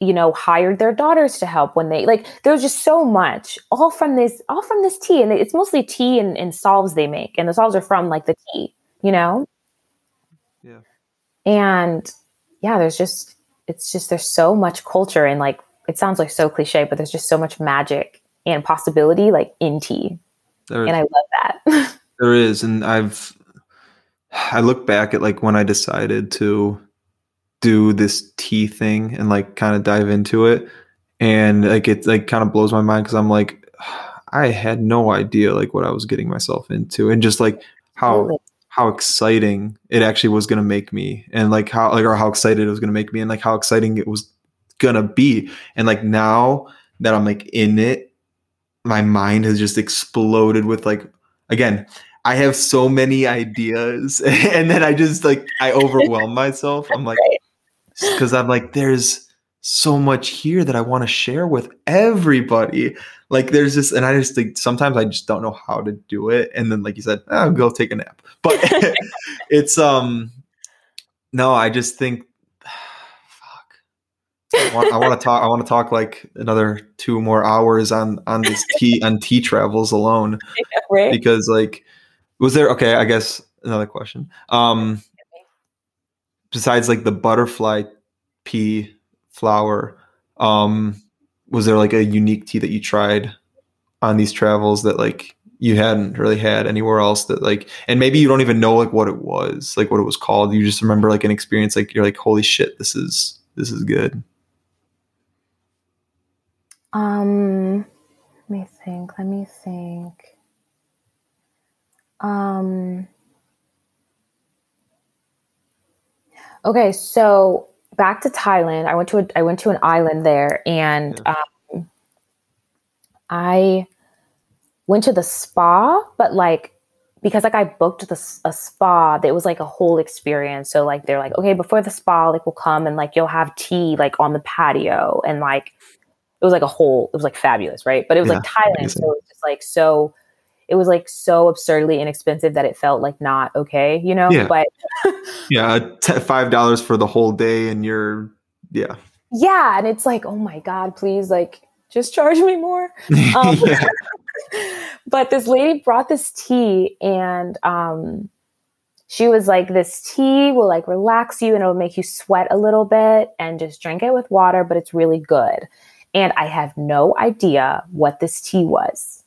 you know hired their daughters to help when they like there was just so much all from this all from this tea. And it's mostly tea and, and solves they make. And the solves are from like the tea you know? Yeah. And yeah there's just it's just there's so much culture and like it sounds like so cliche but there's just so much magic and possibility like in tea and i love that. There is and i've I look back at like when I decided to do this tea thing and like kind of dive into it and like it like kind of blows my mind because I'm like I had no idea like what I was getting myself into and just like how how exciting it actually was going to make me and like how like or how excited it was going to make me and like how exciting it was going to be and like now that I'm like in it my mind has just exploded with like again I have so many ideas, and then I just like I overwhelm myself. I'm like, because I'm like, there's so much here that I want to share with everybody. Like, there's this, and I just think sometimes I just don't know how to do it. And then, like you said, I'll go take a nap. But it's um, no, I just think, want, I want to talk. I want to talk like another two more hours on on this tea on tea travels alone, yeah, right? because like was there okay? I guess another question. Um, besides like the butterfly pea flower, um, was there like a unique tea that you tried on these travels that like you hadn't really had anywhere else that like and maybe you don't even know like what it was like what it was called you just remember like an experience like you're like holy shit this is this is good um let me think let me think um, okay, so back to Thailand. I went to a, I went to an island there, and yeah. um, I went to the spa, but like because like I booked the a spa, it was like a whole experience. So like they're like, okay, before the spa, like we'll come and like you'll have tea like on the patio, and like it was like a whole, it was like fabulous, right? But it was yeah, like Thailand, amazing. so it was just like so it was like so absurdly inexpensive that it felt like not okay, you know? Yeah. But yeah, t- five dollars for the whole day, and you're yeah, yeah, and it's like, oh my god, please, like, just charge me more. Um, but this lady brought this tea, and um, she was like, this tea will like relax you, and it'll make you sweat a little bit, and just drink it with water, but it's really good. And I have no idea what this tea was,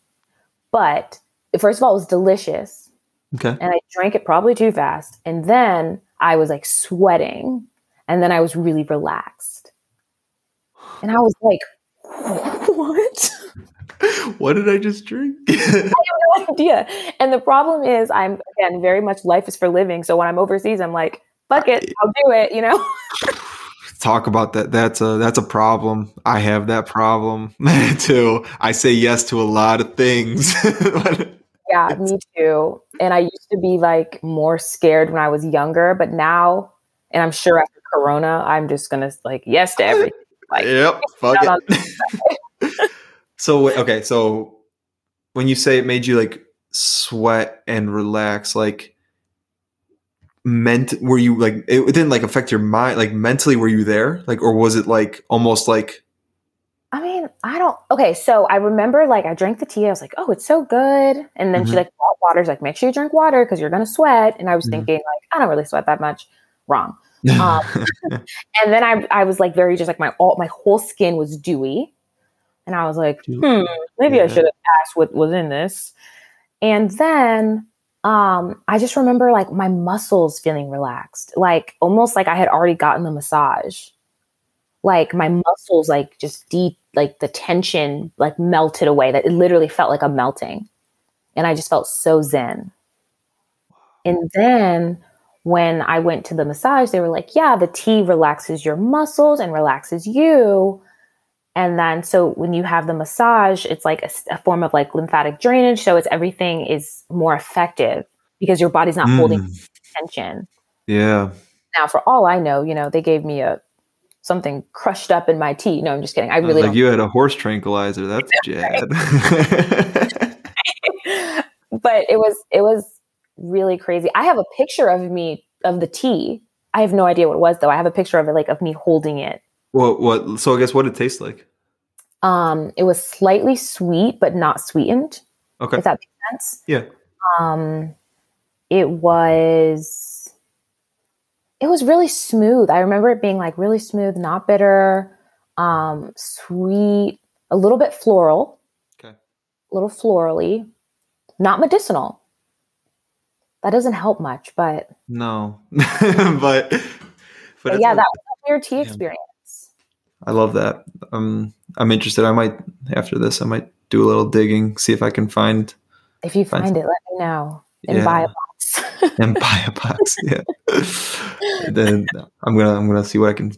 but first of all, it was delicious. Okay. And I drank it probably too fast. And then I was like sweating. And then I was really relaxed. And I was like, what? what did I just drink? I have no idea. And the problem is, I'm again very much life is for living. So when I'm overseas, I'm like, fuck it, I'll do it, you know? talk about that. That's a that's a problem. I have that problem too. I say yes to a lot of things. yeah, me too. And I used to be like more scared when I was younger, but now, and I'm sure after Corona, I'm just gonna like yes to everything. Like, yep, fuck it. so okay, so when you say it made you like sweat and relax, like meant were you like it, it didn't like affect your mind like mentally were you there like or was it like almost like I mean, I don't. Okay, so I remember like I drank the tea. I was like, "Oh, it's so good." And then Mhm. she like brought water. She's like, "Make sure you drink water because you're gonna sweat." And I was Mhm. thinking like, I don't really sweat that much. Wrong. Um, And then I I was like very just like my all my whole skin was dewy, and I was like, hmm, maybe I should have asked what was in this. And then um, I just remember like my muscles feeling relaxed, like almost like I had already gotten the massage. Like my muscles, like just deep, like the tension, like melted away. That it literally felt like a melting, and I just felt so zen. And then when I went to the massage, they were like, yeah, the tea relaxes your muscles and relaxes you. And then, so when you have the massage, it's like a form of like lymphatic drainage. So it's everything is more effective because your body's not holding Mm, tension. yeah Now, for all I know, you know, they gave me a something crushed up in my tea. No, I'm just kidding. I I really like you had a horse tranquilizer that's jad but it was it was really crazy. I have a picture of me of the tea. I have no idea what it was though. I have a picture of it, like of me holding it. What what so i guess what it tastes like Um, it was slightly sweet, but not sweetened. okay If that makes sense. Yeah. Um, it was. It was really smooth. I remember it being like really smooth, not bitter, um, sweet, a little bit floral, okay a little florally, not medicinal. That doesn't help much, but, no but but but yeah, a- that was a weird tea Yeah. experience. I love that um i'm interested i might after this i might do a little digging see if i can find If you Fine. find it, let me know and Yeah. buy a box. and buy a box. Yeah. then I'm gonna I'm gonna see what I can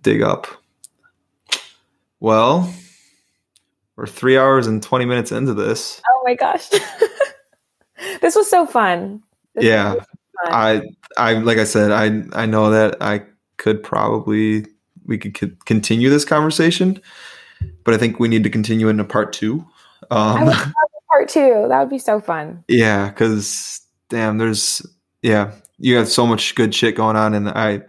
dig up. Well, we're three hours and twenty minutes into this. oh my gosh, this was so fun. This Yeah, really fun. I I like I said I I know that I could probably we could co- continue this conversation, but I think we need to continue into part two. I Um, would love part two. That would be so fun. Yeah, because damn, there's yeah, you have so much good shit going on, and I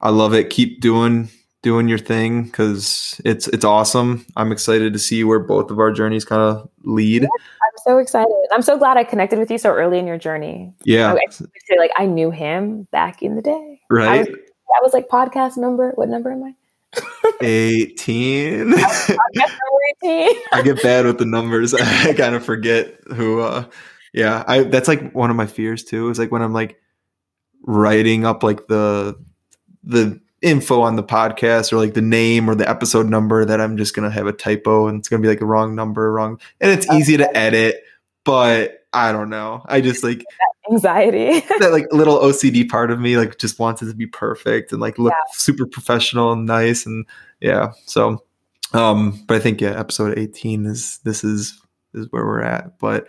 I love it. Keep doing doing your thing because it's it's awesome. I'm excited to see where both of our journeys kind of lead. I'm so excited. I'm so glad I connected with you so early in your journey. Yeah, I like I knew him back in the day. I right. was, that was like podcast number. What number am I? Eighteen. Podcast number 18. I get bad with the numbers. I kind of forget who. uh Yeah, I that's like one of my fears too. Is like when I'm like writing up like the the info on the podcast or like the name or the episode number that I'm just gonna have a typo and it's gonna be like a wrong number, wrong, and it's easy to edit, but I don't know. I just like Anxiety. that like little OCD part of me like just wants it to be perfect and like look super professional and nice and yeah. So um but I think yeah, episode 18 is this is is where we're at. But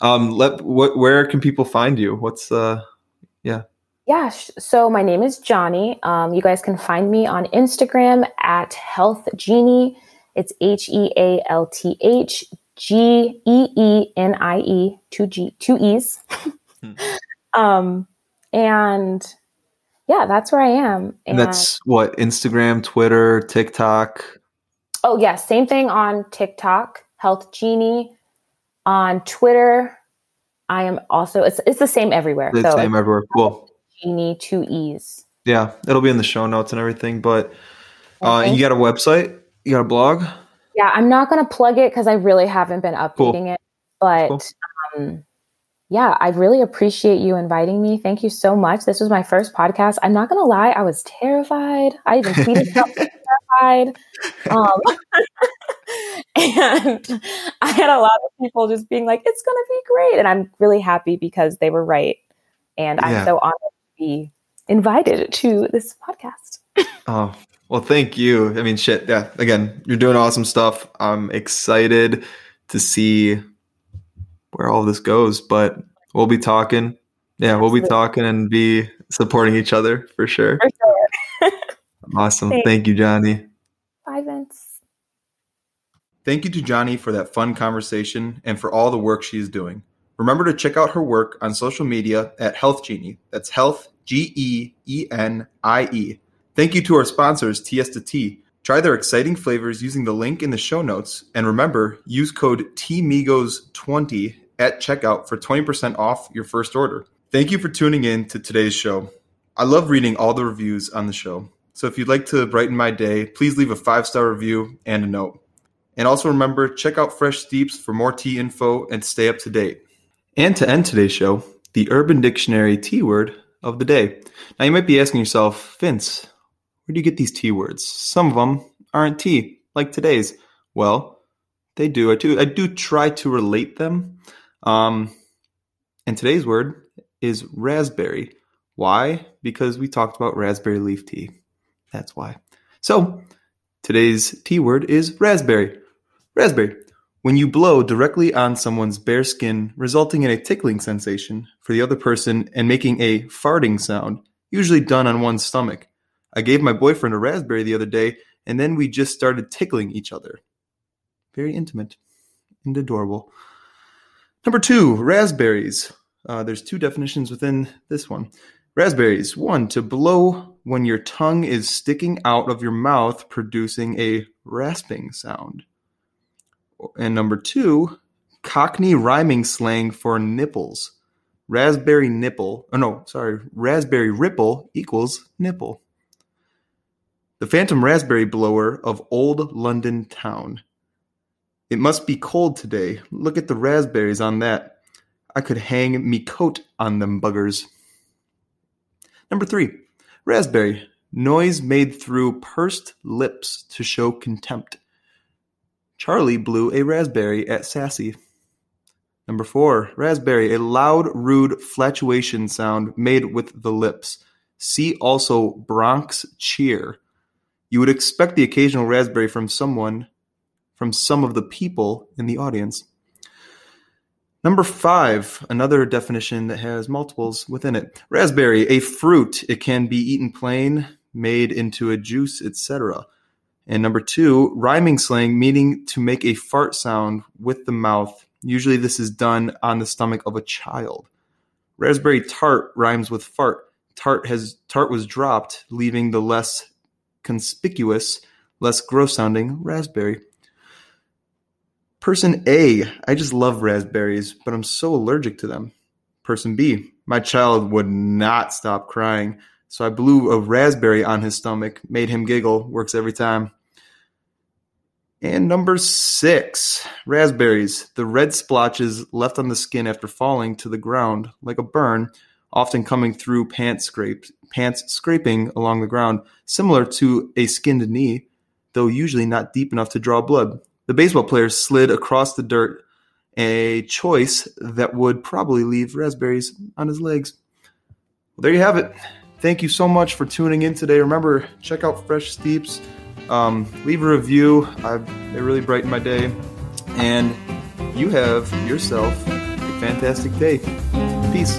um let what where can people find you? What's uh yeah. sh- So my name is Johnny. Um, you guys can find me on Instagram at Health Geenie. It's H E A L T H G E E N I E two G two E's. Hmm. um, and yeah, that's where I am. and that's what Instagram, Twitter, TikTok. Oh, yeah. Same thing on TikTok, Health Geenie. On Twitter, I am also, it's, it's the same everywhere. The so same everywhere. Cool. Geenie, two E's. Yeah, it'll be in the show notes and everything. But uh, Okay. you got a website? You got a blog? Yeah, I'm not going to plug it because I really haven't been updating it. But Cool. um, yeah, I really appreciate you inviting me. Thank you so much. This was my first podcast. I'm not going to lie, I was terrified. I even tweeted being terrified. Um, and I had a lot of people just being like, it's going to be great. And I'm really happy because they were right. And I'm so honored to be invited to this podcast. Oh, Well, thank you. I mean, shit. Yeah. Again, you're doing awesome stuff. I'm excited to see where all this goes, but we'll be talking. Yeah, we'll be talking and be supporting each other for sure. For sure. awesome. Thanks. Thank you, Johnny. Bye, Vince. Thank you to Johnny for that fun conversation and for all the work she's doing. Remember to check out her work on social media at Health Geenie. That's health, G E E N I E. Thank you to our sponsors, TS to T. Try their exciting flavors using the link in the show notes. And remember, use code TMigos20 at checkout for 20% off your first order. Thank you for tuning in to today's show. I love reading all the reviews on the show. So if you'd like to brighten my day, please leave a five star review and a note. And also remember, check out Fresh Steeps for more tea info and stay up to date. And to end today's show, the Urban Dictionary T word of the day. Now you might be asking yourself, Vince, where do you get these T words? Some of them aren't T, like today's. Well, they do. I do. I do try to relate them. Um, and today's word is raspberry. Why? Because we talked about raspberry leaf tea. That's why. So today's T word is raspberry. Raspberry. When you blow directly on someone's bare skin, resulting in a tickling sensation for the other person and making a farting sound, usually done on one's stomach. I gave my boyfriend a raspberry the other day, and then we just started tickling each other. Very intimate and adorable. Number two, raspberries. Uh, there's two definitions within this one. Raspberries. One, to blow when your tongue is sticking out of your mouth, producing a rasping sound. And number two, Cockney rhyming slang for nipples. Raspberry nipple. Oh, no, sorry. Raspberry ripple equals nipple. The phantom raspberry blower of old London town. It must be cold today. Look at the raspberries on that. I could hang me coat on them buggers. Number three, raspberry. Noise made through pursed lips to show contempt. Charlie blew a raspberry at Sassy. Number four, raspberry. A loud, rude flatulation sound made with the lips. See also Bronx cheer. You would expect the occasional raspberry from someone, from some of the people in the audience. Number five, another definition that has multiples within it. Raspberry, a fruit. It can be eaten plain, made into a juice, etc. And number two, rhyming slang, meaning to make a fart sound with the mouth. Usually this is done on the stomach of a child. Raspberry tart rhymes with fart. Tart has tart was dropped, leaving the less conspicuous, less gross sounding raspberry. Person A, I just love raspberries, but I'm so allergic to them. Person B, my child would not stop crying, so I blew a raspberry on his stomach, made him giggle, works every time. And number six, raspberries. The red splotches left on the skin after falling to the ground like a burn often coming through pants pants scraping along the ground, similar to a skinned knee, though usually not deep enough to draw blood. The baseball player slid across the dirt, a choice that would probably leave raspberries on his legs. Well, there you have it. Thank you so much for tuning in today. Remember, check out Fresh Steeps. Um, leave a review. I, they really brighten my day. And you have yourself a fantastic day. Peace.